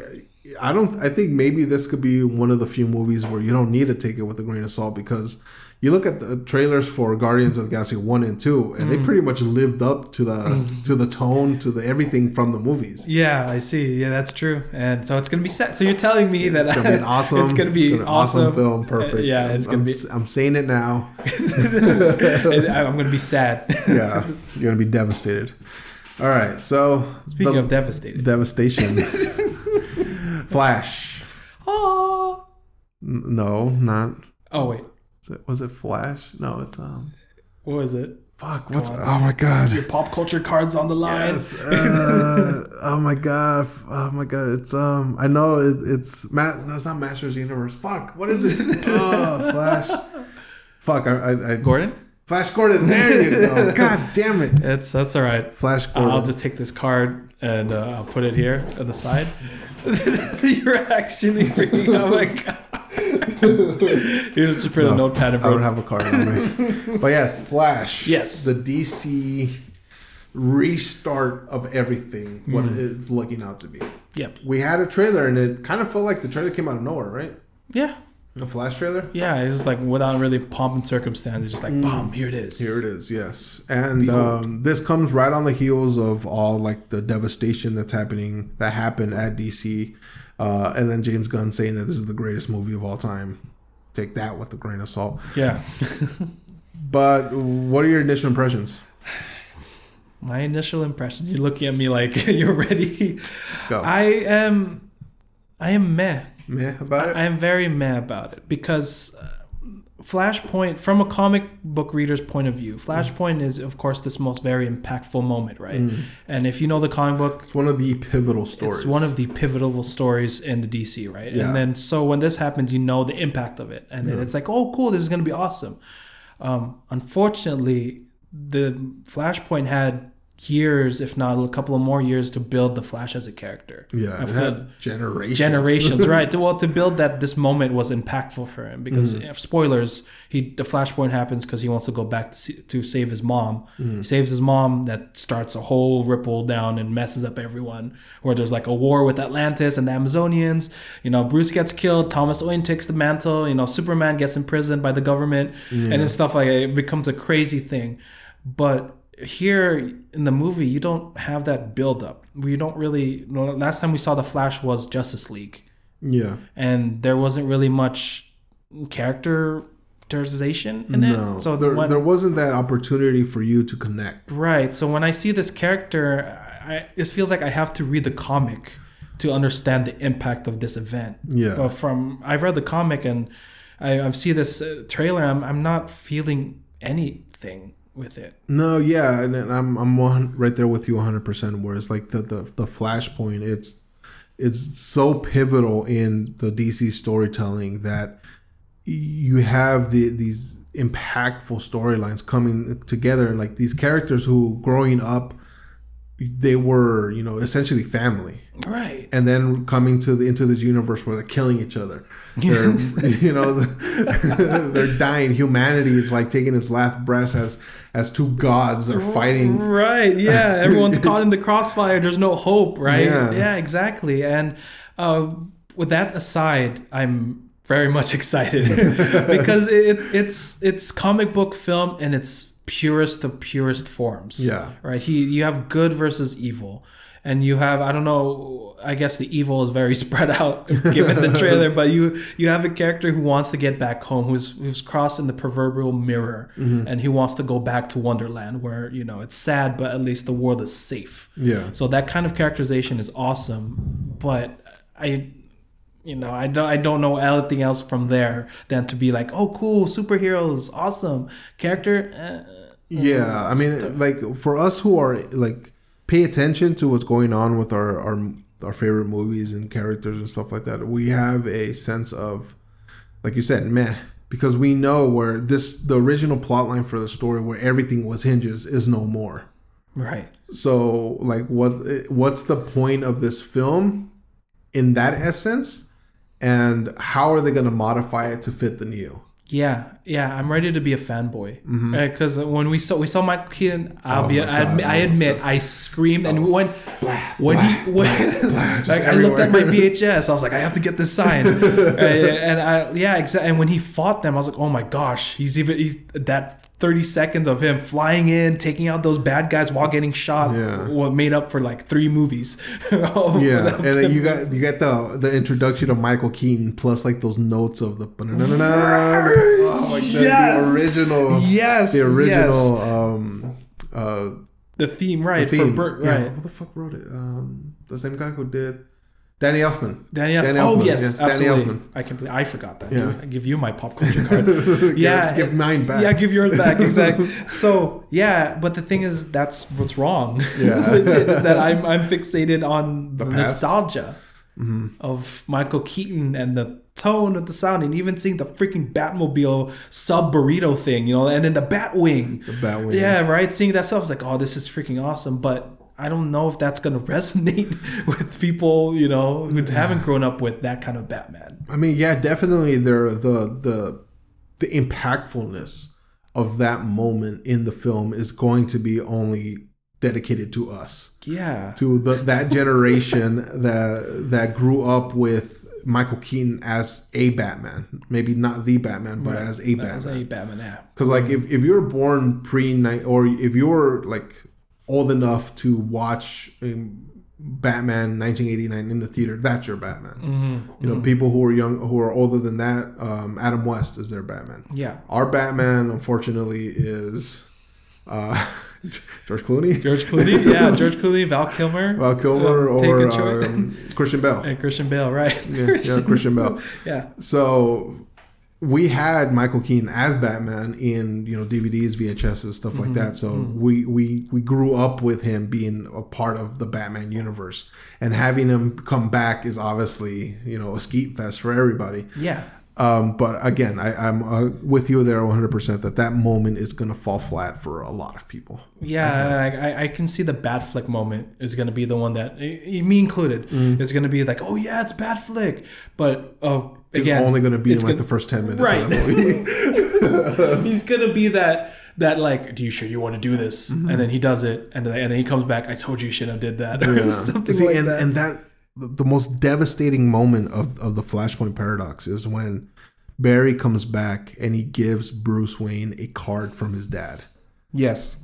I don't. I think maybe this could be one of the few movies where you don't need to take it with a grain of salt because you look at the trailers for Guardians of the Galaxy one and two, and Mm. they pretty much lived up to the [laughs] to the tone to the everything from the movies. Yeah, I see. Yeah, that's true. And so it's gonna be set. So you're telling me that [laughs] It's gonna be an awesome. it's gonna be awesome. film. Perfect. Yeah, it's I'm, gonna I'm, be. I'm saying it now. [laughs] I'm gonna be sad. Yeah, you're gonna be devastated. All right, so Speaking the of devastated. devastation, Flash. Oh. No, not. Oh wait, it, was it Flash? No, it's um. what was it? Fuck, what's on. oh my god. Your pop culture cards on the line. Yes. Uh, oh my god. Oh my god. It's um. I know it, it's Matt. No, it's not Masters of the Universe. Fuck. What is it? [laughs] oh, Flash. Fuck. I, I, I Gordon. Flash Gordon. There you go. [laughs] God damn it. It's that's all right. Flash Gordon. I'll just take this card and uh, I'll put it here on the side. [laughs] You're actually. Oh my god! [laughs] You just print a notepad and I don't have a card on me. [laughs] but yes, Flash. Yes. The DC restart of everything. What Hmm. it's looking out to be. Yep. We had a trailer, and it kind of felt like the trailer came out of nowhere, right? Yeah. The Flash trailer. Yeah. It's just like without really pomp and circumstance. It's just like, boom, here it is. Here it is, yes. And um, this comes right on the heels of all like the devastation that's happening that happened at DC, uh, and then James Gunn saying that this is the greatest movie of all time. Take that with a grain of salt. Yeah. [laughs] But what are your initial impressions? [sighs] My initial impressions. You're looking at me like [laughs] you're ready. Let's go. I am. I am meh. Meh about it. I am very meh about it because uh, Flashpoint, from a comic book reader's point of view, Flashpoint is, of course, this most very impactful moment, right? And if you know the comic book, it's one of the pivotal stories. it's one of the pivotal stories in the DC, right? Yeah. And then so when this happens, you know the impact of it, and then it's like, oh, cool, this is gonna be awesome. Um, unfortunately, the Flashpoint had years, if not a couple of more years, to build the Flash as a character. yeah, it had generations. generations, [laughs] right? To, well, to build that this moment was impactful for him because if spoilers, he the flashpoint happens because he wants to go back to see, to save his mom. Mm-hmm. He saves his mom. That starts a whole ripple down and messes up everyone. Where there's like a war with Atlantis and the Amazonians. You know, Bruce gets killed. Thomas Wayne takes the mantle. You know, Superman gets imprisoned by the government, and then stuff like that. It becomes a crazy thing. But here in the movie, you don't have that build up. We don't really. Last time we saw the Flash was Justice League, Yeah, and there wasn't really much character characterization in no. it. So there, when, there wasn't that opportunity for you to connect. right. So when I see this character, I, it feels like I have to read the comic to understand the impact of this event. Yeah. But from I've read the comic and I, I see this uh, trailer, I'm I'm not feeling anything with it. No, yeah, and, I'm I'm one, right there with you 100. percent Where it's like the the the flashpoint, it's it's so pivotal in the DC storytelling that you have the these impactful storylines coming together, like these characters who growing up they were you know essentially family Right. and then coming to the into this universe where they're killing each other they're [laughs] you know [laughs] they're dying humanity is like taking its last breath as as two gods are fighting Right. Yeah. [laughs] Everyone's caught in the crossfire. There's no hope. Right. Yeah. Yeah. exactly. And uh, with that aside, I'm very much excited because it, it's it's comic book film in its purest of purest forms. Yeah. Right. He you have good versus evil. And you have I don't know I guess the evil is very [laughs] spread out given the trailer but you you have a character who wants to get back home who's who's crossing the proverbial mirror Mm-hmm. and he wants to go back to Wonderland where you know it's sad but at least the world is safe. yeah So that kind of characterization is awesome, but I, you know, I don't, I don't know anything else from there than to be like, oh, cool, superheroes, awesome character. Eh, Yeah, I mean, like for us who are like pay attention to what's going on with our our our favorite movies and characters and stuff like that, we have a sense of, like you said, meh, because we know where this the original plot line for the story where everything was hinges is no more. right. So, like, what what's the point of this film in that essence, and how are they going to modify it to fit the new? Yeah, yeah, I'm ready to be a fanboy because when we saw we saw Michael Keaton, I'll Mm-hmm. Oh be, I, God, admit, I admit, just- I screamed and when blah, when he when [laughs] [laughs] like I looked at my VHS, [laughs] I was like, I have to get this signed, and I yeah, exactly. And when he fought them, I was like, oh my gosh, he's even he's that. 30 seconds of him flying in, taking out those bad guys while getting shot, Yeah. what made up for like three movies. [laughs] Yeah, and then you got you got the the introduction of Michael Keaton plus like those notes of the oh my god, Yes. the original yes, the original yes. um uh the theme, right? theme. For Bert, Yeah, right? who the fuck wrote it? Um, the same guy who did Danny Elfman. Danny Elfman. Danny oh Elfman, yes, yes, Danny absolutely. Elfman. I can. I forgot that. Yeah. I give you my pop culture card. [laughs] yeah, give mine back. Yeah, give yours back. Exactly. [laughs] so yeah, but the thing is, that's what's wrong. Yeah. [laughs] is that I'm I'm fixated on the, past. nostalgia Mm-hmm. of Michael Keaton and the tone of the sound, and even seeing the freaking Batmobile sub burrito thing, you know, and then the Batwing. The Batwing. Yeah, right. Seeing that stuff, I was like, oh, this is freaking awesome, but. I don't know if that's gonna [laughs] resonate with people, you know, who haven't grown up with that kind of Batman. I mean, yeah, definitely. There, the the the impactfulness of that moment in the film is going to be only dedicated to us. Yeah. to the, that [laughs] generation that that grew up with Michael Keaton as a Batman, maybe not the Batman, but as a Batman. As a Batman, yeah. Because like mm-hmm. if, if you were born pre night or if you were like old enough to watch um, Batman 1989 in the theater, that's your Batman. Mm-hmm. You know, people who are young who are older than that, um, Adam West is their Batman. Yeah. Our Batman, unfortunately, is uh, [laughs] George Clooney, George Clooney, yeah, [laughs] George Clooney, Val Kilmer, Val Kilmer, Um, or um, Christian Bell. [laughs] and Christian Bale, right? Yeah, yeah, Christian Bell. yeah. So we had Michael Keaton as Batman in you know DVDs, VHS, stuff Mm-hmm. like that. So we we we grew up with him being a part of the Batman universe, and having him come back is obviously you know a skeet fest for everybody. Yeah. Um, but again, I, I'm uh, with you there 100 percent that that moment is going to fall flat for a lot of people. Yeah, I, I- I can see the Batfleck moment is going to be the one that, eh, eh, me included, Mm. is going to be like, oh yeah, it's Batfleck. But uh, Again, only going to be in like gonna- the first 10 minutes Right. of the movie. [laughs] he's going to be that, that like, do you sure you want to do this? Mm-hmm. And then he does it. And then, and then he comes back, I told you you shouldn't have did that. Or Yeah. [laughs] something See, like and, that. and that the the most devastating moment of, of the Flashpoint paradox is when Barry comes back and he gives Bruce Wayne a card from his dad. Yes.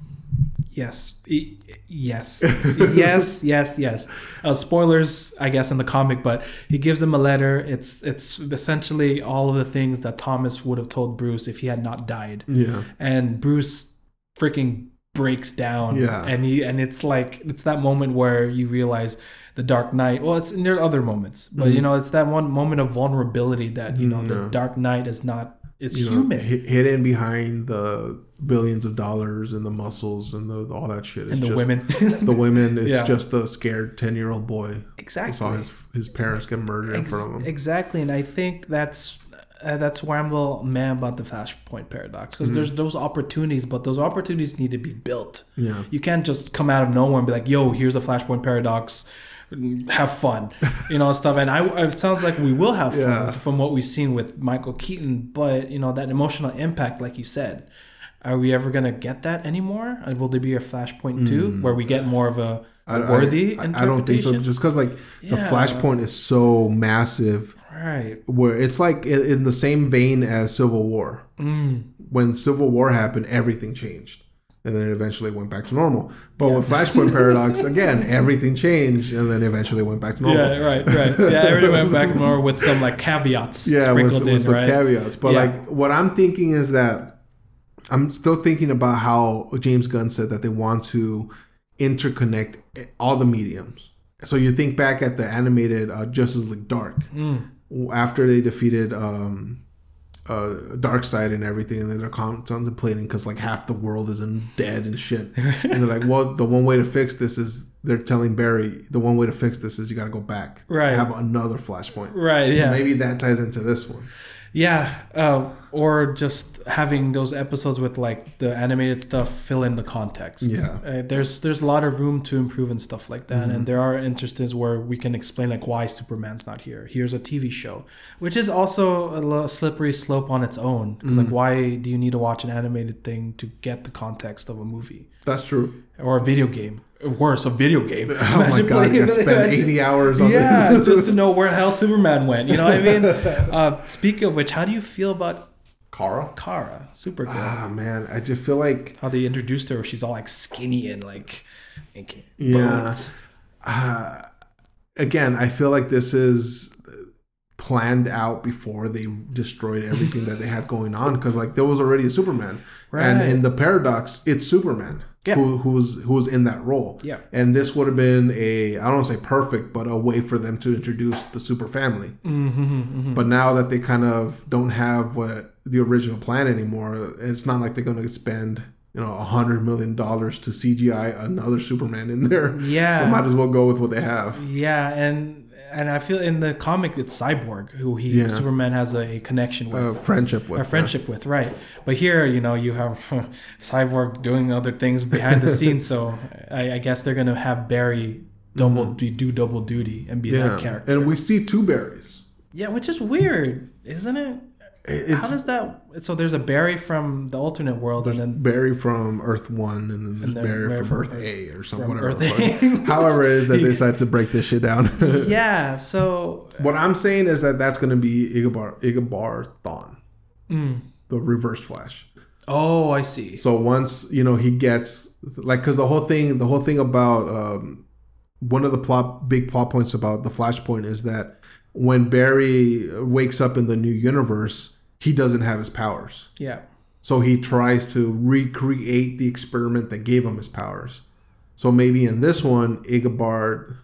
Yes. E- Yes. [laughs] yes. Yes. Yes. Uh, spoilers, I guess, in the comic, but he gives him a letter. It's it's essentially all of the things that Thomas would have told Bruce if he had not died. Yeah. And Bruce freaking breaks down. Yeah. And he and it's like it's that moment where you realize the Dark Knight. Well, it's there are other moments, but Mm-hmm. you know, it's that one moment of vulnerability that you know the Dark Knight is not. It's You human. hi- hidden behind the billions of dollars and the muscles and the, all that shit. It's and the just, women. [laughs] the women is Yeah. just the scared ten year old boy who exactly. saw his his parents get murdered in front of him. Exactly, and I think that's uh, that's why I'm a little mad about the Flashpoint paradox Mm-hmm. because there's those opportunities, but those opportunities need to be built. Yeah. You can't just come out of nowhere and be like, "Yo, here's the Flashpoint paradox." Have fun, you know, stuff. And I, it sounds like we will have fun Yeah. from what we've seen with Michael Keaton. But you know, that emotional impact, like you said, are we ever gonna get that anymore? And will there be a Flashpoint two where we get more of a. I- worthy I, I don't think so. Just because like the Flashpoint is so massive, right. where it's like in, the same vein as Civil War. Mm. When Civil War happened, everything changed, and then it eventually went back to normal. But with Flashpoint [laughs] Paradox, again, everything changed, and then eventually went back to normal. Yeah, right, right. Yeah, everything went back to normal with some like caveats [laughs] yeah, sprinkled with, in, with some right? caveats. But Yeah. like, what I'm thinking is that I'm still thinking about how James Gunn said that they want to interconnect all the mediums. So you think back at the animated uh, Justice League Dark Mm. after they defeated um, uh, Darkseid and everything, and then they're con- contemplating because like half the world is in dead and shit, and they're like, well, the one way to fix this is they're telling Barry the one way to fix this is you got to go back, Right. Have another flashpoint, Right, yeah. Maybe that ties into this one. Yeah, uh, or just having those episodes with like the animated stuff fill in the context. Yeah. uh, there's there's a lot of room to improve and stuff like that, Mm-hmm. and there are instances where we can explain like why Superman's not here. Here's a TV show, which is also a slippery slope on its own. Because Mm-hmm. like, why do you need to watch an animated thing to get the context of a movie That's true. or a video game? Worse, a video game. [laughs] Oh my god, playing- [laughs] spend 80 hours on yeah, [laughs] just to know where the hell Superman went. You know what I mean? Uh, speaking of which, how do you feel about Kara? Kara, Supergirl? Ah man, I just feel like how they introduced her, she's all like skinny and like, Yeah. bones. again, I feel like this is planned out before they destroyed everything that they had going on because like there was already a Superman, and in the paradox, it's Superman. Yeah. Who, who's who's in that role? Yeah. and this would have been a I don't want to say perfect, but a way for them to introduce the super family. Mm-hmm, But now that they kind of don't have what the original plan anymore, it's not like they're going to spend you know a hundred million dollars to CGI another Superman in there. Yeah. so might as well go with what they have. Yeah, and and I feel in the comic it's Cyborg who he Yeah. Superman has a connection with. A friendship with a friendship with, right? But here, you know, you have [laughs] Cyborg doing other things behind the [laughs] scenes. So I, I guess they're gonna have Barry double do do double duty and be Mm-hmm. Yeah, that character. and we see two berries. yeah, which is weird, isn't it? It's How does that? So there's a Barry from the alternate world, and then Barry from Earth One, and then there's And then Barry Barry from, Earth A or something, whatever. Earth the A. fuck. [laughs] However, it is that they [laughs] decide to break this shit down. [laughs] yeah. So what I'm saying is that that's going to be Igabar Igabar Thon, Mm. the Reverse Flash. oh, I see. So once you know he gets like because the whole thing, the whole thing about um, one of the plot big plot points about the Flashpoint is that when Barry wakes up in the new universe, he doesn't have his powers. Yeah. So he tries to recreate the experiment that gave him his powers. So maybe in this one, Igabard,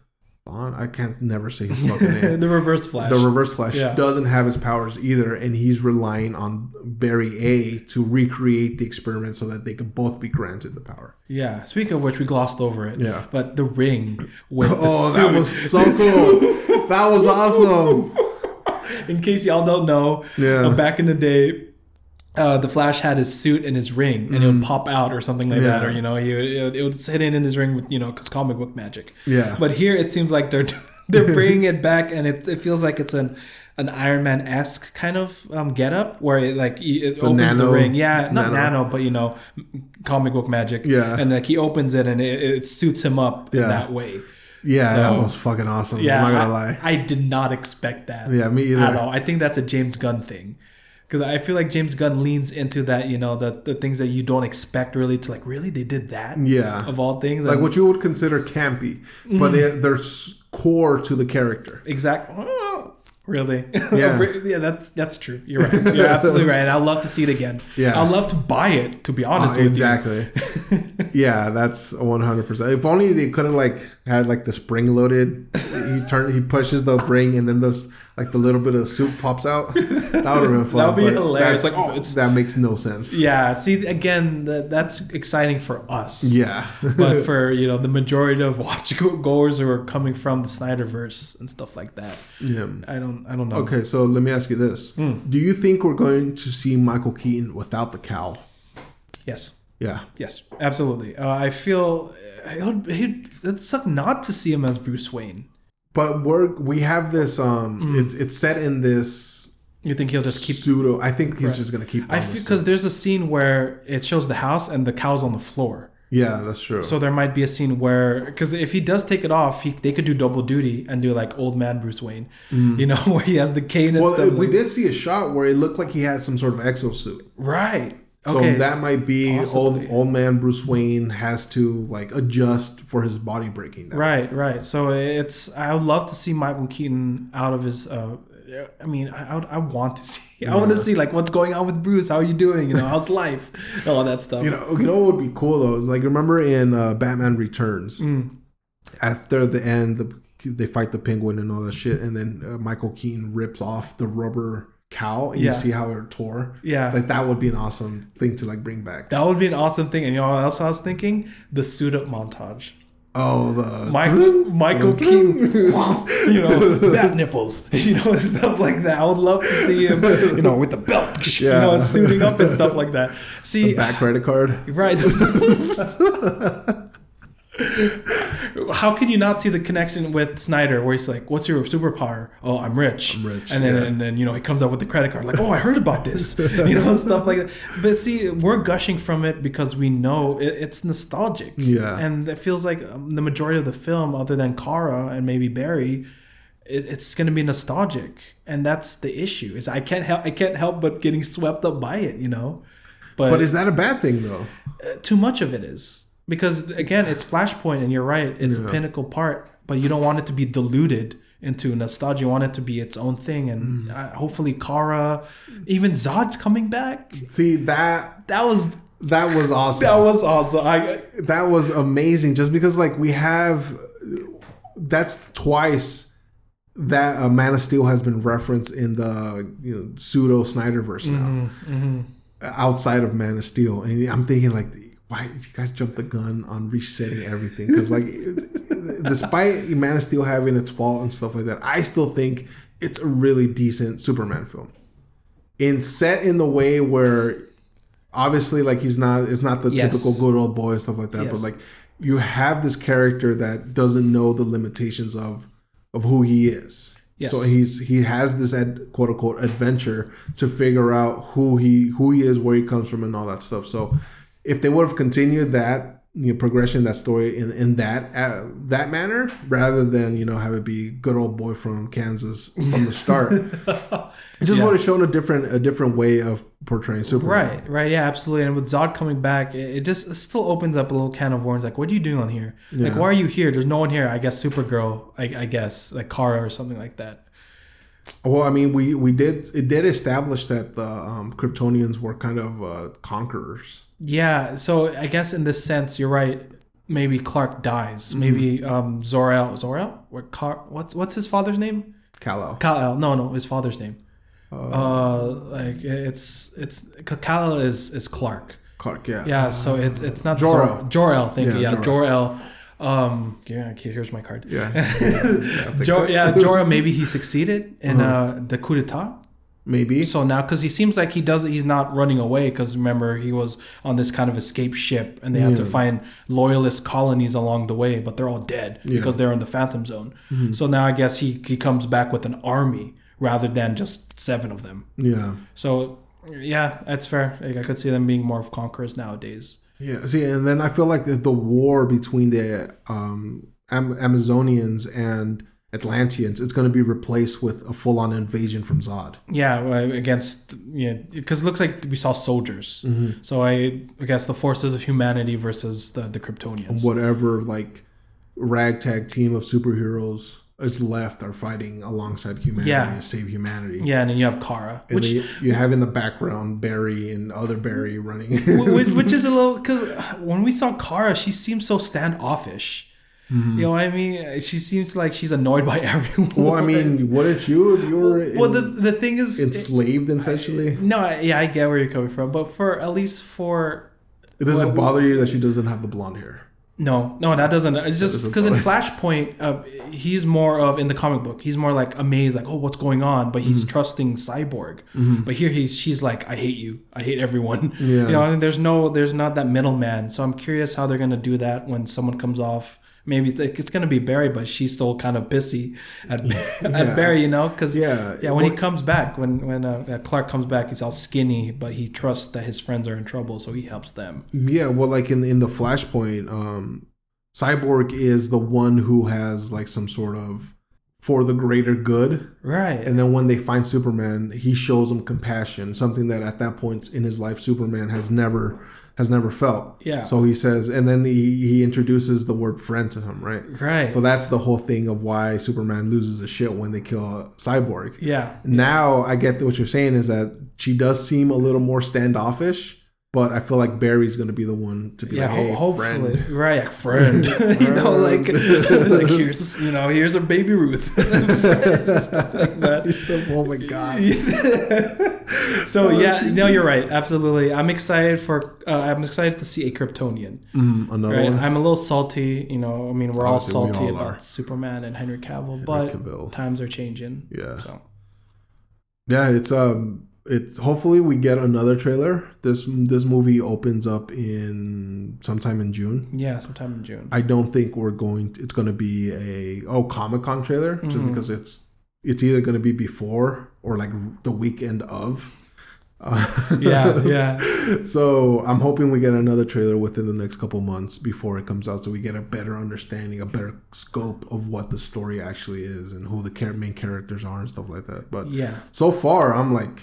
I can't never say his fucking [laughs] name. the Reverse Flash. The Reverse Flash Yeah. doesn't have his powers either, and he's relying on Barry A to recreate the experiment so that they could both be granted the power. yeah. Speaking of which, we glossed over it. Yeah. But the ring with [laughs] oh, the Oh, suit. that was so cool! [laughs] that was awesome. [laughs] In case y'all don't know, Yeah. back in the day, uh, the Flash had his suit and his ring, and it would pop out or something like that, Mm. Or you know, he would, it would- it would sit in in his ring with you know, cause comic book magic. Yeah. But here it seems like they're [laughs] they're bringing it back, and it, it feels like it's an an Iron Man esque kind of um, get up where it like he- it opens the ring, yeah, not nano. nano, but you know, comic book magic, Yeah. and like he opens it and it, it suits him up in that way. Yeah, So- that was fucking awesome. Yeah, I'm not gonna I, lie. I did not expect that. Yeah, me either. At all. I think that's a James Gunn thing. Because I feel like James Gunn leans into that, you know, the, the things that you don't expect really to like, really? They did that? Yeah. Of all things? like And- what you would consider campy, but it, they're core to the character. Exactly. Really? [laughs] Yeah. yeah, that's that's true. You're right. [laughs] You're absolutely right. And I'd love to see it again. Yeah. I'd love to buy it, to be honest Uh, exactly. [laughs] yeah, that's one hundred percent. If only they could have like had like the spring loaded. he turn he pushes the ring and then those like the little bit of soup pops out. [laughs] That would have been fun. That would be hilarious. Like, oh, it's- that makes no sense. Yeah. See, again, that, that's exciting for us. Yeah. but [laughs] for you know the majority of watch goers who are coming from the Snyderverse and stuff like that, yeah. I don't, I don't know. Okay, so let me ask you this: Hmm. Do you think we're going to see Michael Keaton without the cowl? Yes. Yeah. Yes, absolutely. Uh, I feel it would, it'd suck not to see him as Bruce Wayne. But we're we have this. Um, Hmm. it's it's set in this You think he'll just keep? pseudo. I think he's just gonna keep. I feel because there's a scene where it shows the house and the cow's on the floor. yeah, that's true. So there might be a scene where, because if he does take it off, he they could do double duty and do like old man Bruce Wayne, you know, [laughs] where he has the cane well, we like- did see a shot where it looked like he had some sort of exosuit. right. So that might be old old man Bruce Wayne has to like adjust for his body breaking down. Right, right. So it's I would love to see Michael Keaton out of his. Uh, I mean, I I, would, I want to [laughs] see. I want to see like what's going on with Bruce. How are you doing? You know, how's [laughs] life? All that stuff. You know, you know what would be cool though is like remember in uh, Batman Returns, Mm. after the end, the, they fight the penguin and all that shit, and then uh, Michael Keaton rips off the rubber cow, and Yeah. you see how it tore. Yeah. like that would be an awesome thing to like bring back. that would be an awesome thing. And you know what else I was thinking? The suit up montage. Oh, the Michael [laughs] Michael [laughs] Keaton, [laughs] you know, bat nipples, you know, stuff like that. I would love to see him, you know, with the belt, you know, suiting up and stuff like that. See, back credit card. Right. How could you not see the connection with Snyder, where he's like, "What's your superpower? Oh, I'm rich." I'm rich, And then yeah. and then you know he comes up with the credit card, like, "Oh, I heard about this," you know, stuff like that. But see, we're gushing from it because we know it, it's nostalgic. Yeah. And it feels like um, the majority of the film, other than Kara and maybe Barry, it's going to be nostalgic, and that's the issue. Is I can't help I can't help but getting swept up by it, you know. But is that a bad thing though? too much of it is because again it's flashpoint and you're right it's Yeah. a pinnacle part but you don't want it to be diluted into nostalgia you want it to be its own thing and Mm. uh, hopefully kara even zod's coming back See that that was that was awesome. that was awesome i that was amazing just because like we have that's twice that uh, Man of Steel has been referenced in the you know pseudo Snyderverse now outside of Man of Steel and I'm thinking like why did you guys jump the gun on resetting everything because like despite Man of Steel having its fault and stuff like that I still think it's a really decent Superman film in set in the way where obviously like he's not it's not the Yes. typical good old boy and stuff like that Yes. but like you have this character that doesn't know the limitations of of who he is Yes. so he's he has this ad, quote unquote adventure to figure out who he who he is where he comes from and all that stuff so if they would have continued that you know, progression that story in in that uh, that manner rather than you know have it be good old boy from Kansas from the start. [laughs] It just Yeah. would have shown a different a different way of portraying Superman. right right yeah absolutely. And with zod coming back it, it just it still opens up a little can of worms like what are you doing on here? Like why are you here? There's no one here. I guess supergirl i, I guess like kara or something like that. Well, I mean, we we did it did establish that the um, Kryptonians were kind of uh, conquerors. Yeah, so I guess in this sense, you're right. Maybe Clark dies. Mm-hmm. Maybe um, Zor-El. Zor-El? What? Car- what's what's his father's name? Kal-El. Kal-El. No, no, his father's name. Uh, like it's it's Kal-El is is Clark. Clark, yeah. Yeah, so it's it's not Jor-El. Jor-El. Thank you. Yeah, Yeah, Jor-El. Um, yeah, here's my card. Yeah. [laughs] Jor- yeah, Jor-El. Maybe he [laughs] succeeded in uh, the coup d'état. Maybe. So now, because he seems like he does, he's not running away. Because remember, he was on this kind of escape ship, and they had to find loyalist colonies along the way, but they're all dead because they're in the Phantom Zone. Mm-hmm. So now, I guess he he comes back with an army rather than just seven of them. Yeah. So yeah, that's fair. Like, I could see them being more of conquerors nowadays. Yeah. See, and then I feel like the, the war between the um, Am- Amazonians and Atlanteans it's going to be replaced with a full on invasion from Zod. Yeah, against yeah, because it looks like we saw soldiers. Mm-hmm. So I, I guess the forces of humanity versus the the Kryptonians. Whatever like ragtag team of superheroes is left are fighting alongside humanity Yeah. to save humanity. Yeah, and then you have Kara, And which you have in the background Barry and other Barry running. which, which [laughs] is a little because when we saw Kara, she seemed so standoffish. You know what I mean? She seems like she's annoyed by [laughs] everyone. Well, I mean, wouldn't you if you were well, in- the the thing is, enslaved essentially? no, I- yeah, I get where you're coming from, but for at least for It doesn't well- bother you that she doesn't have the blonde hair. No, no, that doesn't. It's just because in Flashpoint, uh, he's more of in the comic book. He's more like amazed, like, oh, what's going on? But Mm-hmm. he's trusting Cyborg. But here he's she's like, I hate you. I hate everyone. [laughs] Yeah. You know, and there's no, there's not that middleman. So I'm curious how they're gonna do that when someone comes off. Maybe it's, it's gonna be Barry, but she's still kind of pissy at, Yeah. [laughs] at Barry, you know? Because Yeah. yeah, when he comes back, when when uh, Clark comes back, he's all skinny, but he trusts that his friends are in trouble, so he helps them. Yeah, well, like in in the Flashpoint, um, Cyborg is the one who has like some sort of for the greater good, Right. and then when they find Superman, he shows them compassion, something that at that point in his life, Superman has never has never felt. Yeah. So he says, and then he he introduces the word friend to him, right? right. So that's the whole thing of why Superman loses his shit when they kill Cyborg. yeah. Now I get what you're saying is that she does seem a little more standoffish, but I feel like Barry's gonna be the one to be Yeah, like, hey, ho- hopefully, friend. right, like [laughs] friend. [laughs] you know, like [laughs] like here's you know here's a baby Ruth, like that. oh my god. so yeah, no, you're right. Absolutely, I'm excited for. Uh, I'm excited to see a Kryptonian. Mm, another Right, one. I'm a little salty. You know, I mean, we're all Obviously, we salty all about. Superman and Henry Cavill, but Cavill. times are changing. Yeah. So Yeah, it's um it's hopefully we get another trailer. This this movie opens up in sometime in June. yeah, sometime in June. I don't think we're going it's going to be a oh Comic Con trailer just Mm-hmm. because it's it's either going to be before or like the weekend of. Uh, [laughs] yeah, yeah, so I'm hoping we get another trailer within the next couple months before it comes out, so we get a better understanding, a better scope of what the story actually is and who the main characters are and stuff like that. But yeah. so far, I'm like,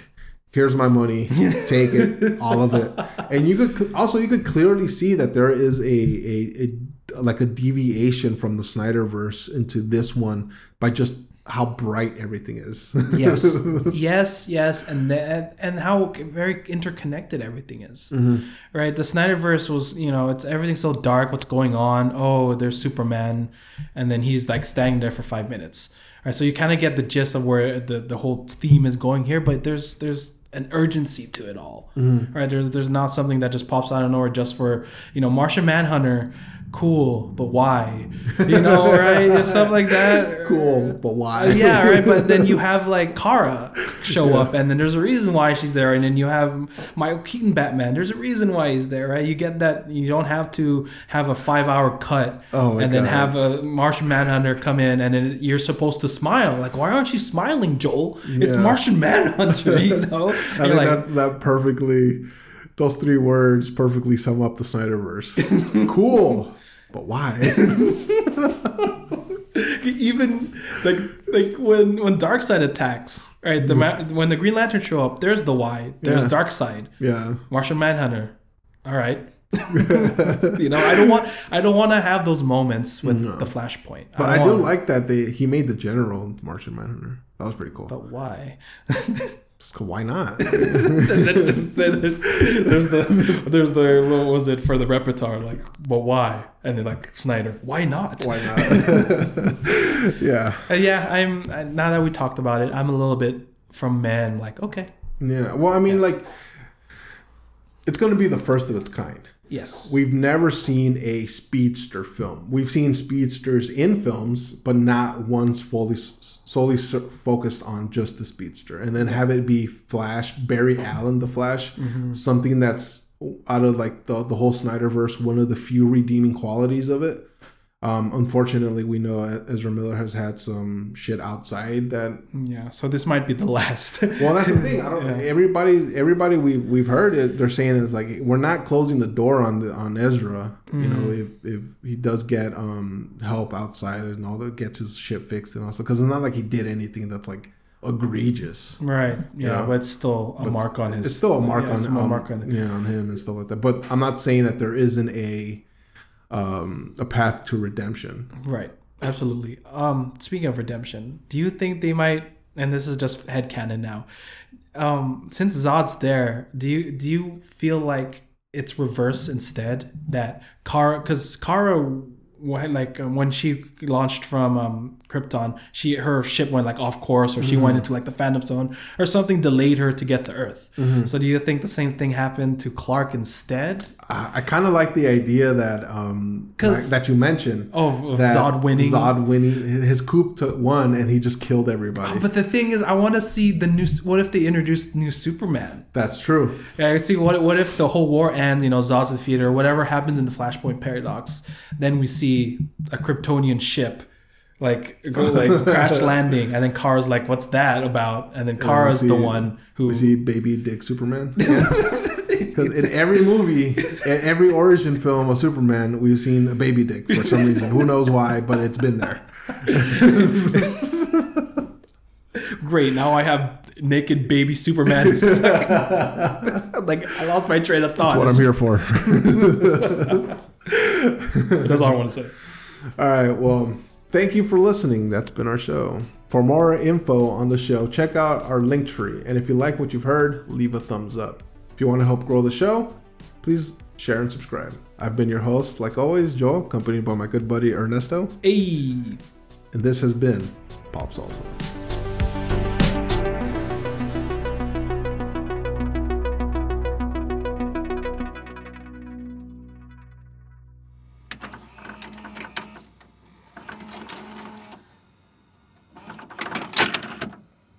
here's my money, [laughs] take it, all of it. And you could also you could clearly see that there is a a, a like a deviation from the Snyderverse into this one by just how bright everything is. [laughs] yes. Yes yes and the, and how very interconnected everything is. Mm-hmm. Right? The snyderverse was you know it's everything's so dark. What's going on? Oh there's superman. And then he's like standing there for five minutes. Right? So you kind of get the gist of where the, the whole theme is going here but there's there's an urgency to it all, right? there's there's not something that just pops out of nowhere just for you know martian manhunter cool but why you know [laughs] right stuff like that cool, but why? uh, yeah, right. But then you [laughs] have like Kara show up, and then there's a reason why she's there, and then you have Michael Keaton Batman. There's a reason why he's there, right? You get that. You don't have to have a five hour cut, Oh and then have a Martian Manhunter come in, and then you're supposed to smile. Like, why aren't you smiling, Joel? It's Martian Manhunter, you [laughs] know. I think like, that that perfectly, those three words perfectly sum up the Snyderverse. cool, but why? [laughs] even like like when when Darkseid attacks, right? The mm-hmm. ma- when the Green Lantern show up, there's the why. There's Yeah. Darkseid. yeah, Martian Manhunter. All right. [laughs] you know, I don't want I don't want to have those moments with the Flashpoint. but I, do want- like that they he made the general Martian Manhunter. That was pretty cool. But why? [laughs] Just 'cause why not? Then- then- then there's the there's the what was it for the repertoire like, but why? And they're like Snyder, why not? why not? [laughs] yeah, Uh, yeah, I'm uh, now that we talked about it, I'm a little bit from man like okay, yeah. Well, I mean, like, it's going to be the first of its kind. Yes, We've never seen a speedster film. We've seen speedsters in films, but not once fully solely focused on just the speedster. And then have it be Flash, Barry Allen, the Flash, mm-hmm. something that's out of like the the whole Snyderverse, one of the few redeeming qualities of it. Um, unfortunately, we know Ezra Miller has had some shit outside that yeah. So this might be the [laughs] last. well, that's the thing. I don't. Everybody, everybody we we've heard it. They're saying is like we're not closing the door on the on Ezra. You know, if if he does get um help outside and all that, gets his shit fixed and stuff, because it's not like he did anything that's like egregious. right. Yeah, Yeah. but it's still a mark on his. It's still a mark yeah, on, it's a mark on yeah on him and stuff like that. But I'm not saying that there isn't a um a path to redemption. Right. Absolutely. Um, speaking of redemption, do you think they might and this is just headcanon now. Um, since Zod's there, do you do you feel like it's reverse instead? That Kara because Kara like um, when she launched from um, Krypton, she her ship went like off course, or she went into like the Phantom Zone, or something delayed her to get to Earth. So do you think the same thing happened to Clark instead? I, I kind of like the idea that um 'Cause- that you mentioned. Oh, that Zod winning. Zod winning. His coup to won, and he just killed everybody. But the thing is, I want to see the new. What if they introduced new Superman? That's true. Yeah, I see. What what if the whole war ends? You know, Zod's defeated, or whatever happens in the Flashpoint paradox. Then we see a Kryptonian ship, like go like crash [laughs] landing, and then Kara's like, "What's that about?" And then Kara's we the one who. We see baby dick Superman. [laughs] Because in every movie, in every origin film of Superman, we've seen a baby dick for some reason. Who knows why, but it's been there. [laughs] Great. Now I have naked baby Superman. like I lost my train of thought. What I'm here for. That's all I want to say. All right. Well, thank you for listening. That's been our show. For more info on the show, check out our Linktree. And if you like what you've heard, leave a thumbs up. If you want to help grow the show, please share and subscribe. I've been your host, like always, Joel, accompanied by my good buddy Ernesto. Hey. And this has been Pop Salsa.